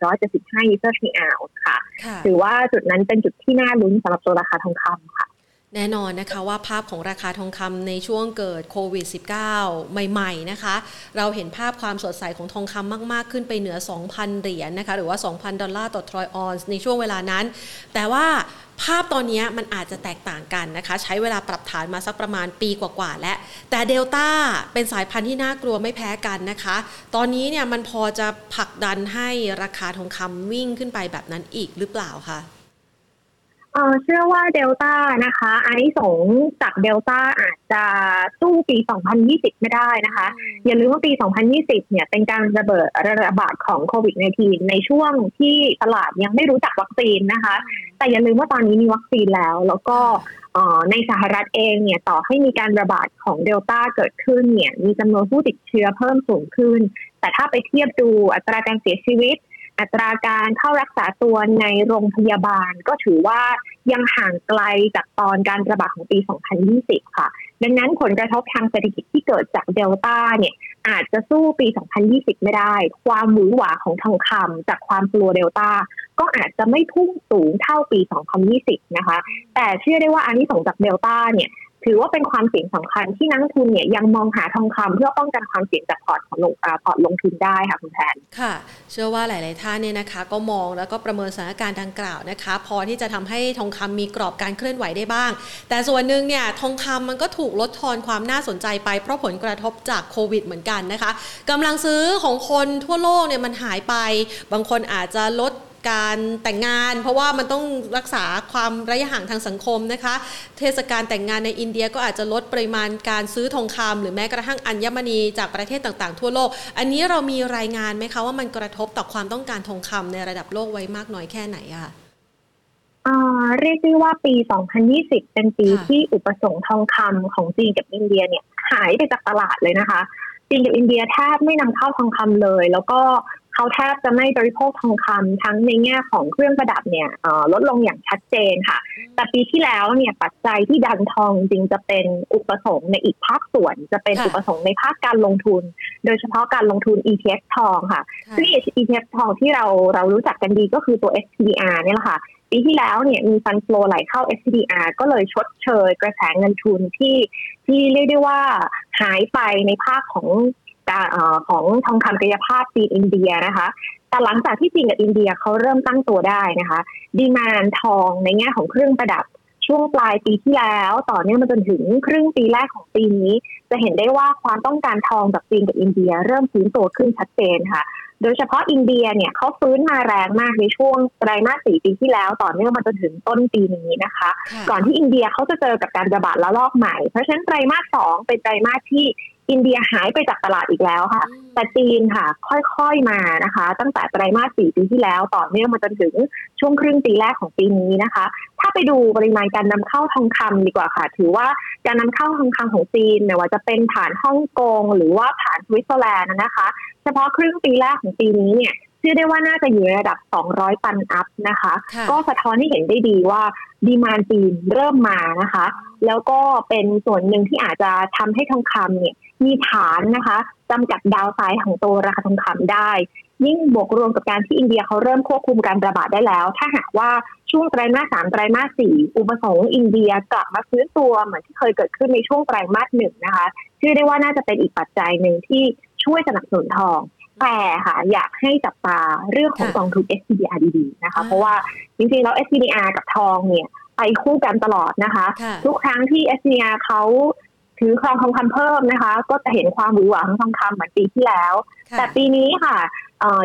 1,875 user h e เอาค่ะ ถือว่าจุดนั้นเป็นจุดที่น่าลุ้นสำหรับตัวราคาทองคำค่ะ แน่นอนนะคะว่าภาพของราคาทองคำในช่วงเกิดโควิด -19 ใหม่ๆนะคะ เราเห็นภาพความสดใสของทองคำมากๆ ขึ้นไปเหนือ 2,000 เหรียญนนะคะ หรือว่า 2,000 ดอลลาร์ต่อทรอยออนซ์ในช่วงเวลานั้น แต่ว่าภาพตอนนี้มันอาจจะแตกต่างกันนะคะ ใช้เวลาปรับฐานมาสักประมาณปีกว่าๆแล้วแต่เดลต้าเป็นสายพันธุ์ที่น่ากลัวไม่แพ้กันนะคะ ตอนนี้เนี่ยมันพอจะผลักดันให้ราคาทองคำวิ่งขึ้นไปแบบนั้นอีกหรือเปล่าคะ เออเชื่อว่าเดลต้านะคะอานิสงส์จากเดลต้าอาจจะสู้ปี 2020 ไม่ได้นะคะ อย่าลืมว่าปี 2020 เนี่ยเป็นการระเบิดระบาดของโควิด -19 ในช่วงที่ตลาดยังไม่รู้จักวัคซีนนะคะ แต่อย่าลืมว่าตอนนี้มีวัคซีนแล้ว แล้วก็ในสหรัฐเองเนี่ยต่อให้มีการระบาดของเดลต้าเกิดขึ้นเนี่ยมีจำนวนผู้ติดเชื้อเพิ่มสูงขึ้น แต่ถ้าไปเทียบดูอัตราการเสียชีวิต อัตราการเข้ารักษาตัวในโรงพยาบาล ก็ถือว่ายังห่างไกลจากตอนการระบาดของปี 2020 ค่ะ ดังนั้นผลกระทบทางเศรษฐกิจที่เกิดจากเดลต้าเนี่ยอาจจะสู้ปี 2020 ไม่ได้ ความหวือหวาของทองคำจากความกลัวเดลต้าก็อาจจะไม่พุ่งสูงเท่าปี 2020 นะคะ แต่เชื่อได้ว่าอานิสงส์จากเดลต้าเนี่ย ถือว่าเป็นความเสี่ยงสำคัญที่นักทุนเนี่ยยังมองหาทองคำเพื่อป้องกันความเสี่ยงจากพอร์ตของลงพอร์ตลงทุนได้ค่ะคุณแทนค่ะ เชื่อว่าหลาย ๆ ท่านเนี่ยนะคะ ก็มองแล้วก็ประเมินสถานการณ์ดังกล่าวนะคะ พอที่จะทำให้ทองคำมีกรอบการเคลื่อนไหวได้บ้าง แต่ส่วนหนึ่งเนี่ยทองคำมันก็ถูกลดทอนความน่าสนใจไปเพราะผลกระทบจากโควิดเหมือนกันนะคะกำลังซื้อของคนทั่วโลกเนี่ยมันหายไป บางคนอาจจะลด การแต่งงาน เพราะว่ามันต้องรักษาความระยะห่างทางสังคมนะคะ เทศกาลแต่งงานในอินเดียก็อาจจะลดปริมาณการซื้อทองคำหรือแม้กระทั่งอัญมณีจากประเทศต่างๆ ทั่วโลก อันนี้เรามีรายงานไหมคะว่ามันกระทบต่อความต้องการทองคำในระดับโลกไว้มากน้อยแค่ไหนอะเรียกได้ว่าปี 2020 เป็นปีที่อุปสงค์ทองคำของจีนกับอินเดียเนี่ยหายไปจากตลาดเลยนะคะจีนกับอินเดียแทบไม่นำเข้าทองคำเลย แล้วก็ เขาแทบจะไม่บริโภคทองคำทั้งในแง่ของเครื่องประดับเนี่ยลดลงอย่างชัดเจนค่ะ แต่ปีที่แล้วเนี่ยปัจจัยที่ดันทองจริงจะเป็นอุปสงค์ในอีกภาคส่วน จะเป็นอุปสงค์ในภาคการลงทุน โดยเฉพาะการลงทุน ETF ทองค่ะ ซึ่ง ETF ทองที่เราเรารู้จักกันดีก็คือตัว SPDR เนี่ยแหละค่ะปีที่แล้วเนี่ยมี fund flow ไหลเข้า SPDR ก็เลยชดเชยกระแสเงินทุนที่ที่เรียกได้ว่าหายไปในภาคของ ของทองคำกายภาพจีนอินเดียนะคะแต่หลังจากที่จีนกับอินเดียเขาเริ่มตั้งตัวได้นะคะ demand ทองในแง่ของเครื่องประดับช่วงปลายปีที่แล้ว ต่อเนื่องมาจนถึงครึ่งปีแรกของปีนี้ จะเห็นได้ว่าความต้องการทองจากจีนกับอินเดีย เริ่มฟื้นตัวขึ้นชัดเจนค่ะ โดยเฉพาะอินเดียเนี่ยเขาฟื้นมาแรงมากในช่วงไตรมาสสี่ปีที่แล้ว ต่อเนื่องมาจนถึงต้นปีนี้นะคะ ก่อนที่อินเดียเขาจะเจอกับการระบาดระลอกใหม่ เพราะฉะนั้นไตรมาสสองเป็นไตรมาสที่ อินเดียหายไปจากตลาดอีกแล้วค่ะ แต่จีนค่ะ ค่อยๆมานะคะ ตั้งแต่ไตรมาสสี่ปีที่แล้วต่อเนื่องมาจนถึงช่วงครึ่งปีแรกของปีนี้นะคะ ถ้าไปดูปริมาณการนำเข้าทองคำดีกว่าค่ะ ถือว่าการนำเข้าทองคำของจีนไม่ว่าจะเป็นผ่านฮ่องกงหรือว่าผ่านสวิตเซอร์แลนด์นะคะ เฉพาะครึ่งปีแรกของปีนี้เนี่ย ชื่อได้ว่าน่าจะอยู่ในระดับ 200 ตันอัพนะคะ ก็สะท้อนให้เห็นได้ดีว่าดีมานจีนเริ่มมานะคะ แล้วก็เป็นส่วนหนึ่งที่อาจจะทำให้ทองคำเนี่ยมีฐานนะคะจำกัดดาวไซด์ของตัวราคาทองคำได้ ยิ่งบวกรวมกับการที่อินเดียเขาเริ่มควบคุมการระบาดได้แล้ว ถ้าหากว่าช่วงไตรมาสสามไตรมาสสี่อุปสงค์อินเดียกลับมาฟื้นตัวเหมือนที่เคยเกิดขึ้นในช่วงไตรมาสหนึ่งนะคะชื่อได้ว่าน่าจะเป็นอีกปัจจัยหนึ่งที่ช่วยสนับสนุนทอง แต่ค่ะอยากให้จับตาเรื่องของกองทุน SPDR ดีๆนะคะ เพราะว่าจริงๆแล้ว SPDR กับทองเนี่ยไปคู่กันตลอดนะคะ ทุกครั้งที่ SPDR เขาถือครองทองคำเพิ่มนะคะ ก็จะเห็นความหวือหวาของทองคำเหมือนปีที่แล้ว แต่ปีนี้ค่ะ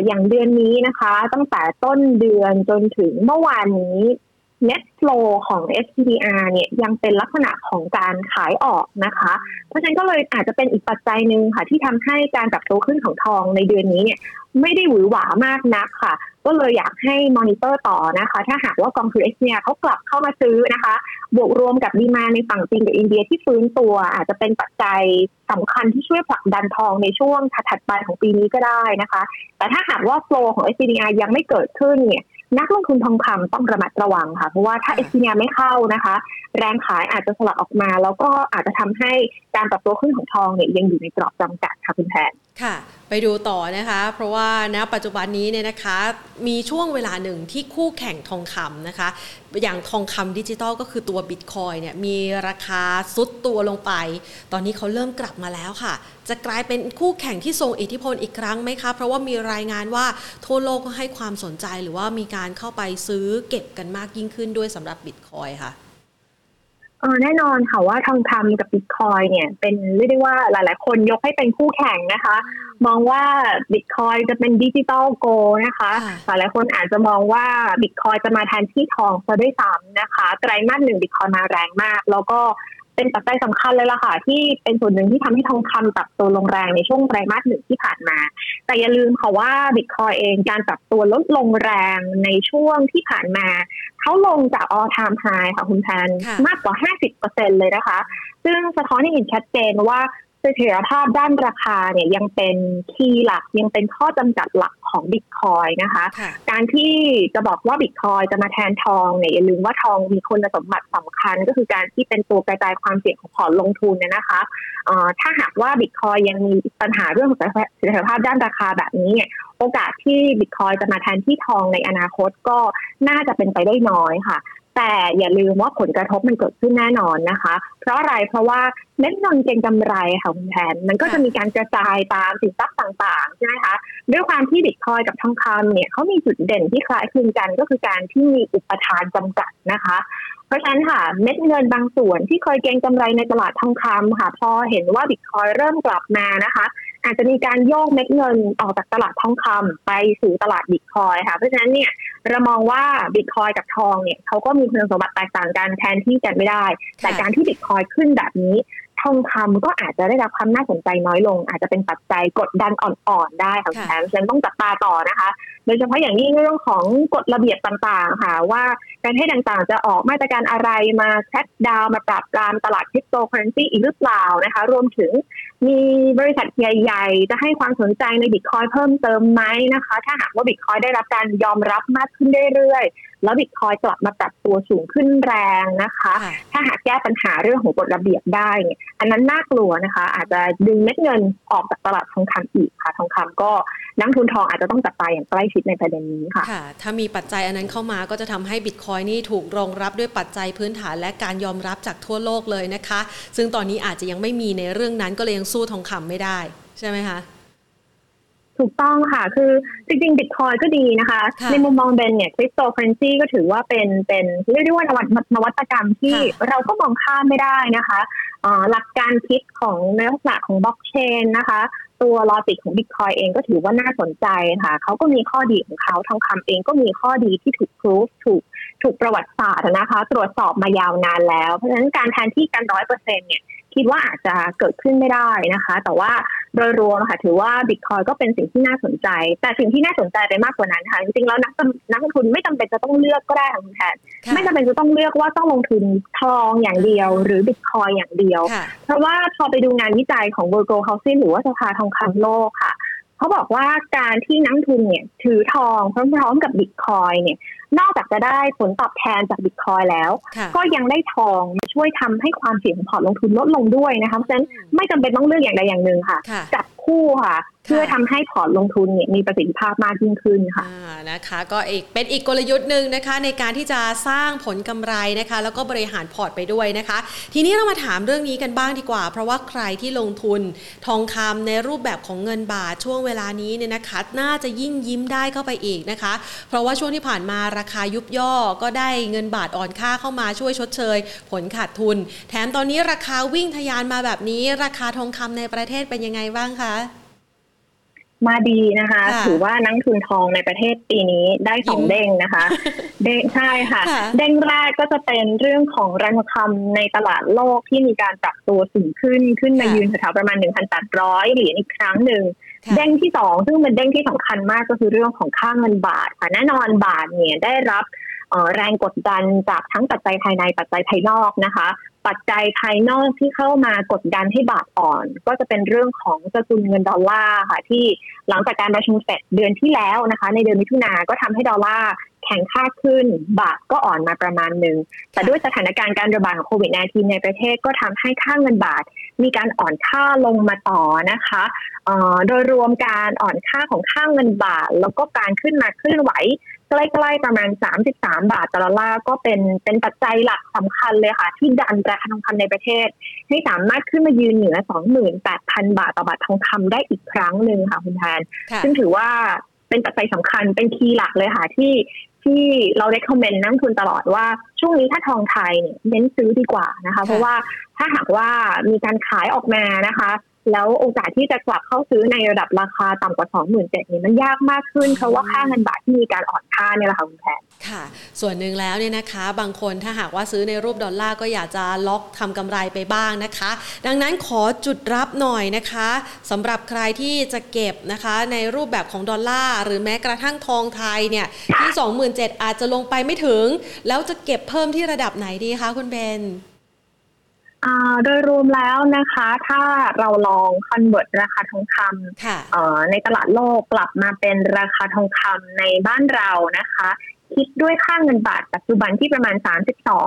อย่างเดือนนี้นะคะ ตั้งแต่ต้นเดือนจนถึงเมื่อวานนี้ net flow ของ SPDR เนี่ยยังเป็นลักษณะของการขายออกนะคะ เพราะฉะนั้นก็เลยอาจจะเป็นอีกปัจจัยหนึ่งค่ะ ที่ทำให้การปรับตัวขึ้นของทองในเดือนนี้เนี่ยไม่ได้หวือหวามากนักค่ะ ก็เลยอยากให้มอนิเตอร์ต่อนะคะ ถ้าหากว่ากองทุน SPDR เนี่ยเขากลับเข้ามาซื้อนะคะ บวกรวมกับ demand ในฝั่งจีนกับอินเดียที่ฟื้นตัว อาจจะเป็นปัจจัยสำคัญที่ช่วยผลักดันทองในช่วงถัดไปของปีนี้ก็ได้นะคะ แต่ถ้าหากว่าโฟลของ s อ r ยังไม่เกิดขึ้นเนี่ย นักลงทุนทองคำต้องระมัดระวังค่ะ เพราะว่าถ้าเอส r ไม่เข้านะคะ แรงขายอาจจะสลับออกมา แล้วก็อาจจะทำให้การปรับตัวขึ้นของทองเนี่ยยังอยู่ในกรอบจำกัดค่ะคุณแทนค่ะ ไปดูต่อนะคะ เพราะว่าณปัจจุบันนี้เนี่ยนะคะ มีช่วงเวลาหนึ่งที่คู่แข่งทองคำนะคะ อย่างทองคำดิจิตอลก็คือตัวบิตคอยเนี่ยมีราคาซุดตัวลงไป ตอนนี้เขาเริ่มกลับมาแล้วค่ะ จะกลายเป็นคู่แข่งที่ทรงอิทธิพลอีกครั้งไหมคะ เพราะว่ามีรายงานว่าทั่วโลกก็ให้ความสนใจหรือว่ามีการเข้าไปซื้อเก็บกันมากยิ่งขึ้นด้วยสำหรับบิตคอยน์ค่ะ เออแน่นอนค่ะว่าทองคำกับบิตคอยน์เนี่ย เป็นเรียกได้ว่าหลาย ๆ คนยกให้เป็นคู่แข่งนะคะ มองว่าบิตคอยน์จะเป็น digital gold นะคะ หลายๆคนอาจจะมองว่าบิตคอยน์จะมาแทนที่ทองซะด้วยซ้ำนะคะไตรมาสหนึ่งบิตคอยน์มาแรงมาก แล้วก็ เป็นปัจจัยสำคัญเลยล่ะค่ะ ที่เป็นส่วนหนึ่งที่ทำให้ทองคำปรับตัวลงแรงในช่วงไตรมาสหนึ่งที่ผ่านมา แต่อย่าลืมค่ะว่าบิตคอยเองการปรับตัวลดลงแรงในช่วงที่ผ่านมา เขาลงจากออทามไฮค่ะคุณแพนมากกว่า 50%เลยนะคะ ซึ่งสะท้อนให้เห็นชัดเจนว่า เสถียรภาพด้านราคาเนี่ยยังเป็นคีย์หลักยังเป็นข้อจำกัดหลักของบิตคอยนะคะ การที่จะบอกว่าบิตคอยจะมาแทนทองเนี่ยอย่าลืมว่าทองมีคุณสมบัติสำคัญ ก็คือการที่เป็นตัวกระจายความเสี่ยงของพอร์ตลงทุนเนี่ยนะคะถ้าหากว่าบิตคอยยังมีปัญหาเรื่องของเสถียรภาพด้านราคาแบบนี้เนี่ยโอกาสที่บิตคอยจะมาแทนที่ทองในอนาคตก็น่าจะเป็นไปได้น้อยค่ะ แต่อย่าลืมว่าผลกระทบมันเกิดขึ้นแน่นอนนะคะ เพราะอะไรเพราะว่าเม็ดเงินเก็งกำไรค่ะคุณแทนมันก็จะมีการกระจายตามสินทรัพย์ต่างๆใช่ไหมคะด้วยความที่บิตคอยกับทองคำเนี่ยเขามีจุดเด่นที่คล้ายคลึงกันก็คือการที่มีอุปทานจำกัดนะคะ เพราะฉะนั้นค่ะเม็ดเงินบางส่วนที่เคยเก็งกำไรในตลาดทองคำค่ะ พอเห็นว่าบิตคอยเริ่มกลับมานะคะ อาจจะมีการโยกเม็ดเงินออกจากตลาดทองคำไปสู่ตลาดบิตคอยค่ะ เพราะฉะนั้นเนี่ยเรามองว่าบิตคอยกับทองเนี่ยเขาก็มีคุณสมบัติแตกต่างกันแทนที่กันไม่ได้ แต่การที่บิตคอยขึ้นแบบนี้ทองคำก็อาจจะได้รับความน่าสนใจน้อยลง อาจจะเป็นปัจจัยกดดันอ่อนๆได้ค่ะแถมฉันต้องจับตาต่อนะคะ โดยเฉพาะอย่างยิ่งเรื่องของกฎระเบียบต่างๆ ค่ะ ว่าการให้ต่างๆ จะออกมาตรการอะไรมาแคดดาวมาปรับปรามตลาดคริปโตเคอเรนซีอีกหรือเปล่านะคะ รวมถึง มีบริษัทใหญ่ ๆ จะให้ความสนใจในบิตคอยเพิ่มเติมไหมนะคะ ถ้าหากว่าบิตคอยได้รับการยอมรับมากขึ้นเรื่อย แล้วบิตคอยกลับมาปรับตัวสูงขึ้นแรงนะคะ ถ้าหากแก้ปัญหาเรื่องของกฎระเบียบได้เนี่ยอันนั้นน่ากลัวนะคะ อาจจะดึงเม็ดเงินออกจากตลาดทองคำอีกค่ะ ทองคำก็นักทุนทองอาจจะต้องจับตาอย่างใกล้ชิดในประเด็นนี้ค่ะค่ะ ถ้ามีปัจจัยอันนั้นเข้ามาก็จะทำให้บิตคอยนี่ถูกรองรับด้วยปัจจัยพื้นฐานและการยอมรับจากทั่วโลกเลยนะคะ ซึ่งตอนนี้อาจจะยังไม่มีในเรื่องนั้นก็เลยยังสู้ทองคำไม่ได้ ใช่ไหมคะ ถูกต้องค่ะ คือจริงๆบิตคอยก็ดีนะคะ ในมุมมองเบนเนี่ยคริปโตเคอเรนซีก็ถือว่าเป็นเป็นเรียกได้ว่านวัตนวัตกรรมที่เราก็มองข้ามไม่ได้นะคะหลักการคิดของในลักษณะของบล็อกเชนนะคะ ตัวลอจิกของบิตคอยเองก็ถือว่าน่าสนใจค่ะ เขาก็มีข้อดีของเขาทองคำเองก็มีข้อดีที่ถูกพิสูจถูกถูกประวัติศาสตร์นะคะ ตรวจสอบมายาวนานแล้ว เพราะฉะนั้นการแทนที่กันร้อยเปอร์เซ็นเนี่ย คิดว่าอาจจะเกิดขึ้นไม่ได้นะคะ แต่ว่าโดยรวมค่ะถือว่าบิตคอยก็เป็นสิ่งที่น่าสนใจ แต่สิ่งที่น่าสนใจไปมากกว่านั้นค่ะจริงๆแล้วนักนักลงทุนไม่จำเป็นจะต้องเลือกก็ได้ค่ะคุณแทนไม่จำเป็นจะต้องเลือกว่าต้องลงทุนทองอย่างเดียว หรือบิตคอยอย่างเดียว เพราะว่าพอไปดูงานวิจัยของ World Housing หรือว่าสภาทองคำโลกค่ะ เขาบอกว่าการที่นักทุนเนี่ยถือทองพร้อมๆกับบิตคอยเนี่ย นอกจากจะได้ผลตอบแทนจากบิตคอยแล้ว ก็ยังได้ทองมาช่วยทำให้ความเสี่ยงของพอร์ตลงทุนลดลงด้วยนะคะเพราะฉะนั้นไม่จำเป็นต้องเลือกอย่างใดอย่างหนึ่งค่ะ จับคู่ค่ะ เพื่อทำให้พอร์ตลงทุนเนี่ยมีประสิทธิภาพมากยิ่งขึ้นค่ะนะคะ ก็อีกเป็นอีกกลยุทธ์หนึ่งนะคะ ในการที่จะสร้างผลกำไรนะคะ แล้วก็บริหารพอร์ตไปด้วยนะคะ ทีนี้เรามาถามเรื่องนี้กันบ้างดีกว่า เพราะว่าใครที่ลงทุนทองคำในรูปแบบของเงินบาทช่วงเวลานี้เนี่ยนะคะน่าจะยิ่งยิ้มได้เข้าไปอีกนะคะ เพราะว่าช่วงที่ผ่านมาราคายุบย่อก็ได้เงินบาทอ่อนค่าเข้ามาช่วยชดเชย ผลขาดทุน แถมตอนนี้ราคาวิ่งทะยานมาแบบนี้ ราคาทองคำในประเทศเป็นยังไงบ้างคะ มาดีนะคะ ถือว่านักทุนทองในประเทศปีนี้ได้สองเด้งนะคะ เด้งใช่ค่ะ เด้งแรกก็จะเป็นเรื่องของแรงคำในตลาดโลกที่มีการปรับตัวสูงขึ้นขึ้นมายืนแถวประมาณ 1,800 เหรียญอีกครั้งหนึ่งเด้งที่สองซึ่งเป็นเด้งที่สำคัญมากก็คือเรื่องของค่าเงินบาทค่ะแน่นอนบาทเนี่ยได้รับ แรงกดดันจากทั้งปัจจัยภายในปัจจัยภายนอกนะคะ ปัจจัยภายนอกที่เข้ามากดดันให้บาทอ่อน ก็จะเป็นเรื่องของสกุลเงินดอลลาร์ค่ะ ที่หลังจากการประชุมเฟดเดือนที่แล้วนะคะ ในเดือนมิถุนาก็ทำให้ดอลลาร์แข็งค่าขึ้น บาทก็อ่อนมาประมาณหนึ่ง แต่ด้วยสถานการณ์การระบาดของโควิด -19 ในประเทศก็ทำให้ค่าเงินบาทมีการอ่อนค่าลงมาต่อนะคะโดยรวมการอ่อนค่าของค่าเงินบาท แล้วก็การขึ้นมาเคลื่อนไหว ใกล้ๆประมาณ 33 บาทต่อดอลลาร์ก็เป็นเป็นปัจจัยหลักสำคัญเลยค่ะ ที่ดันราคาทองคำในประเทศ ให้สามารถขึ้นมายืนเหนือ 28,000 บาทต่อบาททองคำได้อีกครั้งหนึ่งค่ะคุณแทน ซึ่งถือว่าเป็นปัจจัยสำคัญเป็นคีย์หลักเลยค่ะที่ที่เราได้คอมเมนต์นักทุนตลอดว่าช่วงนี้ถ้าทองไทยเนี่ยเน้นซื้อดีกว่านะคะ เพราะว่า ถ้าหากว่ามีการขายออกมานะคะ แล้วโอกาสที่จะกลับเข้าซื้อในระดับราคาต่ำกว่า 2 7 0 0 0เนี่มันยากมากขึ้นเพราะว่าค่าเงินบาทที่มีการอ่อนค่าเนี่ยแหละค่ะคุณแพนค่ะ ส่วนหนึ่งแล้วเนี่ยนะคะ บางคนถ้าหากว่าซื้อในรูปดอลลาร์ก็อยากจะล็อกทำกำไรไปบ้างนะคะ ดังนั้นขอจุดรับหน่อยนะคะสำหรับใครที่จะเก็บนะคะ ในรูปแบบของดอลลาร์หรือแม้กระทั่งทองไทยเนี่ยที่ 27,000อาจจะลงไปไม่ถึง แล้วจะเก็บเพิ่มที่ระดับไหนดีคะคุณเบน โดยรวมแล้วนะคะ ถ้าเราลอง convert ราคาทองคำในตลาดโลกกลับมาเป็นราคาทองคำในบ้านเรานะคะ คิดด้วยค่าเงินบาทปัจจุบันที่ประมาณ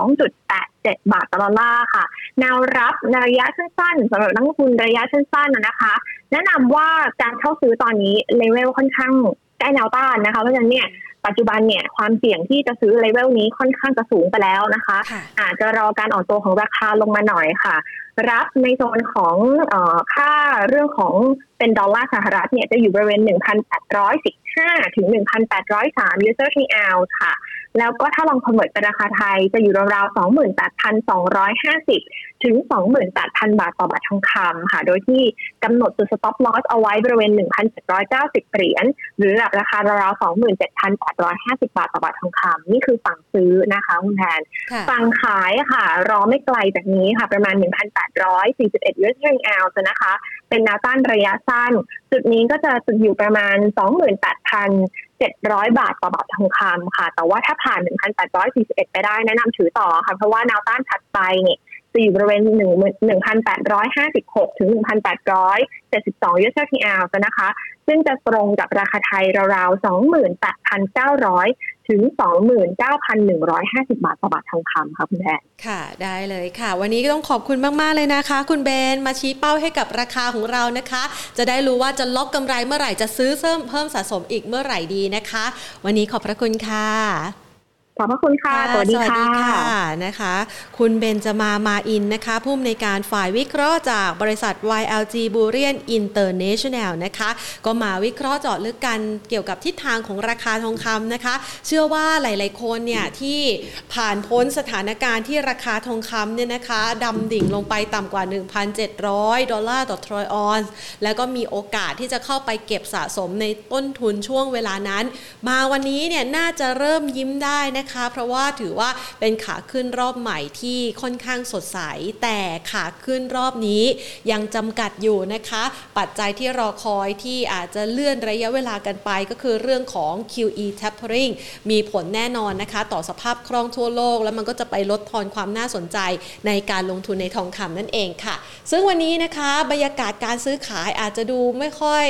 32.87 บาทต่อดอลลาร์ค่ะ แนวรับในระยะสั้นๆสำหรับนักลงทุนระยะสั้นๆนะคะ แนะนำว่าการเข้าซื้อตอนนี้เลเวลค่อนข้างใกล้แนวต้านนะคะ เพราะฉะนั้นเนี่ย ปัจจุบันเนี่ยความเสี่ยงที่จะซื้อเลเวลนี้ค่อนข้างจะสูงไปแล้วนะคะ อาจจะรอการอ่อนตัวของราคาลงมาหน่อยค่ะ รับในโซนของอค่าเรื่องของเป็นดอลลาร์สหรัฐเนี่ยจะอยู่บริเวณ 1,815 ถึง 1,803 user t l ค่ะ แล้วก็ถ้าลองคอนเวิร์ตเป็นราคาไทยจะอยู่ราวๆ 28,250 ถึง 28,000 บาทต่อบาททองคำค่ะ โดยที่กำหนดจุด stop loss เอาไว้บริเวณ 1,790 เหรียญ หรือระดับราคาราวๆ 27,850 บาทต่อบาททองคำนี่คือฝั่งซื้อนะคะคุณแทน ฝั่งขายค่ะ รอไม่ไกลจากนี้ค่ะ ประมาณ 1,841 US d o l นะคะ เป็นแนวต้านระยะสั้น จุดนี้ก็จะจุดอยู่ประมาณ 700 บาทต่อบาททองคำค่ะ แต่ว่าถ้าผ่าน 1,841 ไปได้แนะนำถือต่อค่ะ เพราะว่าแนวต้านถัดไปเนี่ย จะอยู่บริเวณ 1,856 ถึง 1,872 US TR นะคะ ซึ่งจะตรงกับราคาไทยราวๆ 28,900 ถึง 29,150 บาทต่อบาททองคำค่ะคุณแพนค่ะ ได้เลยค่ะ วันนี้ก็ต้องขอบคุณมาก ๆ เลยนะคะ คุณเบนมาชี้เป้าให้กับราคาของเรานะคะ จะได้รู้ว่าจะล็อกกำไรเมื่อไหร่จะซื้อเพิ่มเพิ่มสะสมอีกเมื่อไหร่ดีนะคะ วันนี้ขอบพระคุณค่ะ ขอบพระคุณค่ะ สวัสดีค่ะนะคะ คุณเบนจมามาอินนะคะผู้อำนวยการฝ่ายวิเคราะห์จากบริษัท YLG b u r i a n International นะคะ ก็มาวิเคราะห์เจาะลึกกันเกี่ยวกับทิศทางของราคาทองคำนะคะ เชื่อว่าหลาย ๆ คนเนี่ยที่ผ่านพ้นสถานการณ์ที่ราคาทองคำเนี่ยนะคะดำดิ่งลงไปต่ำกว่า 1,700 ดอลลาร์ต่อทรอยออนซ์แล้วก็มีโอกาสที่จะเข้าไปเก็บสะสมในต้นทุนช่วงเวลานั้น มาวันนี้เนี่ยน่าจะเริ่มยิ้มได้นะคะคะ เพราะว่าถือว่าเป็นขาขึ้นรอบใหม่ที่ค่อนข้างสดใส แต่ขาขึ้นรอบนี้ยังจำกัดอยู่นะคะ ปัจจัยที่รอคอยที่อาจจะเลื่อนระยะเวลากันไปก็คือเรื่องของ QE tapering มีผลแน่นอนนะคะ ต่อสภาพคล่องทั่วโลก แล้วมันก็จะไปลดทอนความน่าสนใจในการลงทุนในทองคำนั่นเองค่ะ ซึ่งวันนี้นะคะบรรยากาศการซื้อขายอาจจะดูไม่ค่อย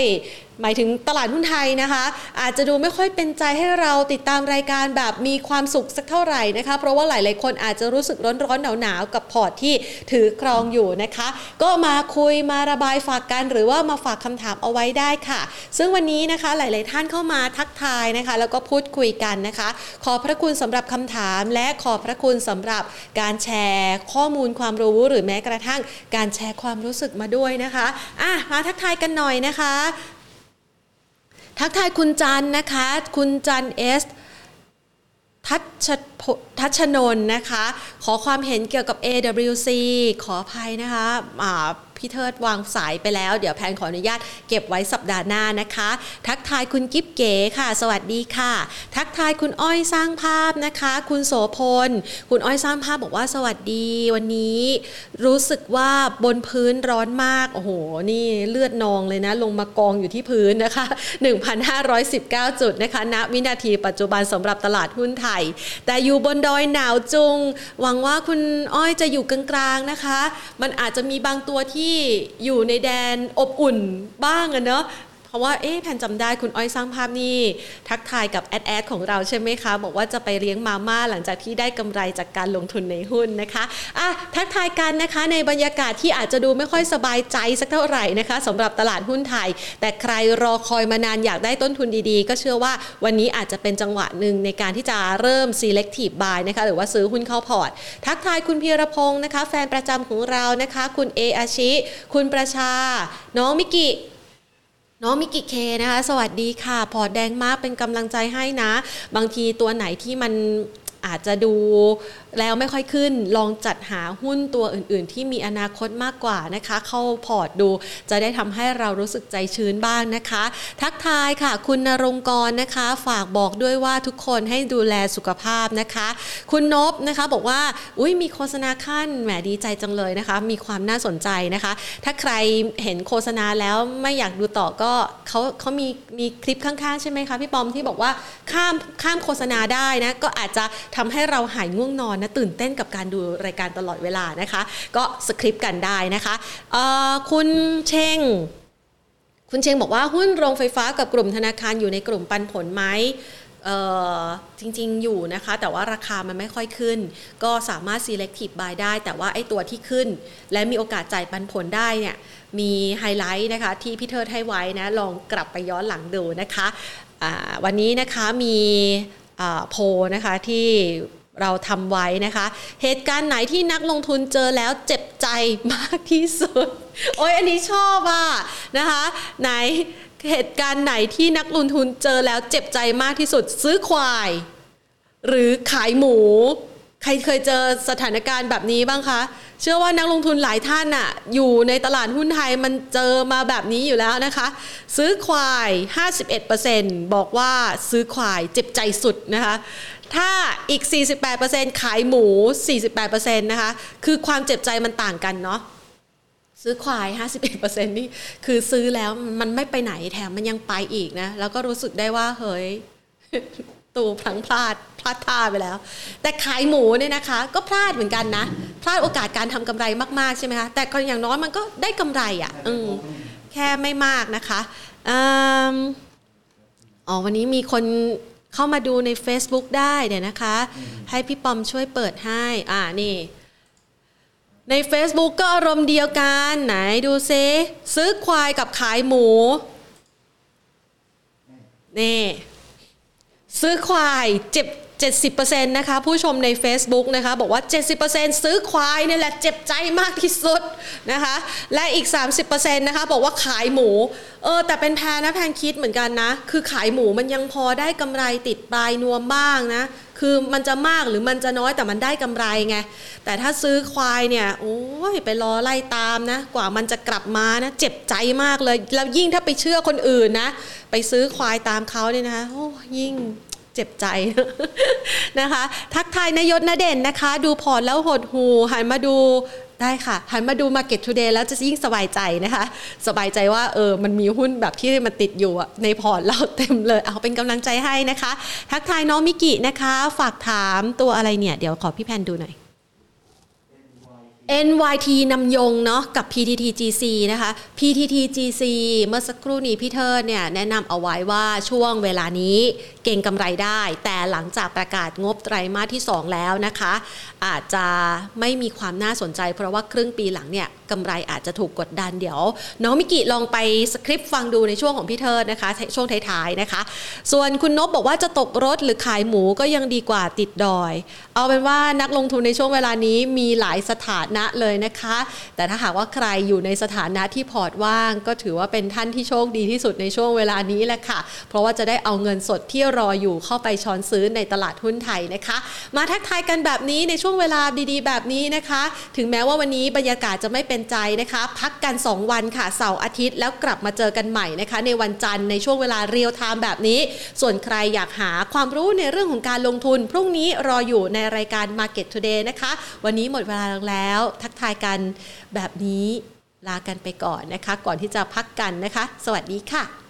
หมายถึงตลาดหุ้นไทยนะคะ อาจจะดูไม่ค่อยเป็นใจให้เราติดตามรายการแบบมีความสุขสักเท่าไหร่นะคะ เพราะว่าหลายๆคนอาจจะรู้สึกร้อนๆหนาวๆกับพอร์ตที่ถือครองอยู่นะคะ ก็มาคุยมาระบายฝากกันหรือว่ามาฝากคำถามเอาไว้ได้ค่ะ ซึ่งวันนี้นะคะหลาย ๆ ท่านเข้ามาทักทายนะคะ แล้วก็พูดคุยกันนะคะ ขอพระคุณสำหรับคำถาม และขอพระคุณสำหรับการแชร์ข้อมูลความรู้หรือแม้กระทั่งการแชร์ความรู้สึกมาด้วยนะคะอะมาทักทายกันหน่อยนะคะ ทักทายคุณจันนะคะ คุณจันเอสทัชทัชนนนะคะ ขอความเห็นเกี่ยวกับ AWC ขออภัยนะคะ พี่เทิดวางสายไปแล้ว เดี๋ยวแพนขออนุญาตเก็บไว้สัปดาห์หน้านะคะ ทักทายคุณกิฟเก๋ค่ะ สวัสดีค่ะ ทักทายคุณอ้อยสร้างภาพนะคะ คุณโสพล คุณอ้อยสร้างภาพบอกว่าสวัสดีวันนี้ รู้สึกว่าบนพื้นร้อนมาก โอ้โห นี่เลือดนองเลยนะ ลงมากองอยู่ที่พื้นนะคะ 1,519 จุดนะคะณวินาทีปัจจุบันสำหรับตลาดหุ้นไทย แต่อยู่บนดอยหนาวจุง หวังว่าคุณอ้อยจะอยู่กลางๆนะคะ มันอาจจะมีบางตัวที่ที่อยู่ในแดนอบอุ่นบ้างอะเนาะ ราะว่าเอ๊ะแผ่นจำได้คุณอ้อยสร้างภาพนี่ทักทายกับแอดแอดของเราใช่ไหมคะ บอกว่าจะไปเลี้ยงมาม่าหลังจากที่ได้กำไรจากการลงทุนในหุ้นนะคะอะทักทายกันนะคะในบรรยากาศที่อาจจะดูไม่ค่อยสบายใจสักเท่าไหร่นะคะสำหรับตลาดหุ้นไทย แต่ใครรอคอยมานานอยากได้ต้นทุนดีๆ ก็เชื่อว่าวันนี้อาจจะเป็นจังหวะหนึ่งในการที่จะเริ่ม selective buy นะคะหรือว่าซื้อหุ้นเข้าพอร์ต ทักทายคุณพีรพงศ์นะคะ แฟนประจำของเรานะคะ คุณเออาชิ คุณประชา น้องมิกิ น้องมิกิเคนะคะ สวัสดีค่ะ พอแดงมากเป็นกำลังใจให้นะ บางทีตัวไหนที่มัน อาจจะดูแล้วไม่ค่อยขึ้น ลองจัดหาหุ้นตัวอื่น ๆ ที่มีอนาคตมากกว่านะคะ เข้าพอร์ตดูจะได้ทำให้เรารู้สึกใจชื้นบ้างนะคะ ทักทายค่ะ คุณนรงกรนะคะ ฝากบอกด้วยว่าทุกคนให้ดูแลสุขภาพนะคะ คุณนบนะคะบอกว่าอุ้ยมีโฆษณาขั้นแหมดีใจจังเลยนะคะ มีความน่าสนใจนะคะ ถ้าใครเห็นโฆษณาแล้วไม่อยากดูต่อก็เขาเขามีมีคลิปข้างๆ ใช่ไหมคะพี่ปอมที่บอกว่าข้ามข้ามโฆษณาได้นะก็อาจจะทำให้เราหายง่วงนอนนะตื่นเต้นกับการดูรายการตลอดเวลานะคะ ก็สคริปต์กันได้นะคะคุณเชงคุณเชงบอกว่าหุ้นโรงไฟฟ้ากับกลุ่มธนาคารอยู่ในกลุ่มปันผลไหมจริงๆ อยู่นะคะ แต่ว่าราคามันไม่ค่อยขึ้น ก็สามารถ selective buy ได้ แต่ว่าไอ้ตัวที่ขึ้น และมีโอกาสจ่ายปันผลได้เนี่ยมีไฮไลท์นะคะที่พี่เทิดให้ไว้นะ ลองกลับไปย้อนหลังดูนะคะวันนี้นะคะมี โพนะคะที่เราทำไว้นะคะ เหตุการณ์ไหนที่นักลงทุนเจอแล้วเจ็บใจมากที่สุด โอ้ยอันนี้ชอบอะนะคะ ไหนเหตุการณ์ไหนที่นักลงทุนเจอแล้วเจ็บใจมากที่สุด ซื้อควาย หรือขายหมู ใครเคยเจอสถานการณ์แบบนี้บ้างคะ เชื่อว่านักลงทุนหลายท่านอะอยู่ในตลาดหุ้นไทยมันเจอมาแบบนี้อยู่แล้วนะคะ ซื้อควาย 51%บอกว่าซื้อควายเจ็บใจสุดนะคะ ถ้าอีก 48%ขายหมู 48%นะคะ คือความเจ็บใจมันต่างกันเนาะซื้อควาย 51%นี่คือซื้อแล้วมันไม่ไปไหนแถมมันยังไปอีกนะ แล้วก็รู้สึกได้ว่าเฮ้ย ตูพลังพลาดพลาดท่าไปแล้ว แต่ขายหมูเนี่ยนะคะ ก็พลาดเหมือนกันนะ พลาดโอกาสการทำกำไรมากๆใช่ไหมคะแต่ก็อย่างน้อยมันก็ได้กำไรอะ่ะอืมแค่ไม่มากนะคะอ๋อวันนี้มีคนเข้ามาดูใน Facebook ได้เดี๋ยวนะคะ ให้พี่ปอมช่วยเปิดให้ อ่านี่ใน Facebook ก็อารมณ์เดียวกันไหนดูซิซื้อควายกับขายหมู นี่ ซื้อควายเจ็บ70%นะคะผู้ชมใน Facebook นะคะบอกว่า 70%ซื้อควายนี่แหละเจ็บใจมากที่สุดนะคะและอีก 30%นะคะบอกว่าขายหมูเออแต่เป็นแพนนะแพนคิดเหมือนกันนะ คือขายหมูมันยังพอได้กำไรติดปลายนวมบ้างนะ คือมันจะมากหรือมันจะน้อยแต่มันได้กำไรไง แต่ถ้าซื้อควายเนี่ยโอ้ยไปรอไล่ตามนะ กว่ามันจะกลับมานะ เจ็บใจมากเลย แล้วยิ่งถ้าไปเชื่อคนอื่นนะ ไปซื้อควายตามเขาเนี่ยนะคะโอ้ยิ่ง เจ็บใจนะคะ ทักทายนายศนเด่นนะคะ ดูพอร์ตแล้วหดหูหันมาดูได้ค่ะหันมาดู Market Today แล้วจะยิ่งสบายใจนะคะ สบายใจว่าเออมันมีหุ้นแบบที่มันติดอยู่ในพอร์ตเราเต็มเลย เอาเป็นกำลังใจให้นะคะ ทักทายน้องมิกินะคะ ฝากถามตัวอะไรเนี่ย เดี๋ยวขอพี่แพนดูหน่อย NYT นำยงเนาะกับ PTT GC นะคะ PTT GC เมื่อสักครู่นี้พี่เทิดเนี่ยแนะนำเอาไว้ว่าช่วงเวลานี้เก่งกำไรได้ แต่หลังจากประกาศงบไตรมาสที่ 2 แล้วนะคะ อาจจะไม่มีความน่าสนใจเพราะว่าครึ่งปีหลังเนี่ยกำไรอาจจะถูกกดดันเดี๋ยว น้องมิกิลองไป skip ฟังดูในช่วงของพี่เทิดนะคะ ช่วงท้ายๆนะคะ ส่วนคุณนบบอกว่าจะตกรถหรือขายหมูก็ยังดีกว่าติดดอย เอาเป็นว่านักลงทุนในช่วงเวลานี้มีหลายสถานะเลยนะคะ แต่ถ้าหากว่าใครอยู่ในสถานะที่พอร์ตว่าง ก็ถือว่าเป็นท่านที่โชคดีที่สุดในช่วงเวลานี้แหละค่ะ เพราะว่าจะได้เอาเงินสดที่รออยู่เข้าไปช้อนซื้อในตลาดหุ้นไทยนะคะ มาทักทายกันแบบนี้ในช่วงเวลาดีๆ แบบนี้นะคะ ถึงแม้ว่าวันนี้บรรยากาศจะไม่เป็นใจนะคะ พักกัน 2 วันค่ะเสาร์อาทิตย์แล้วกลับมาเจอกันใหม่นะคะ ในวันจันทร์ในช่วงเวลาเรียลไทม์แบบนี้ ส่วนใครอยากหาความรู้ในเรื่องของการลงทุน พรุ่งนี้รออยู่ในรายการ Market Today นะคะ วันนี้หมดเวลาแล้ว ทักทายกันแบบนี้ลากันไปก่อนนะคะ ก่อนที่จะพักกันนะคะ สวัสดีค่ะ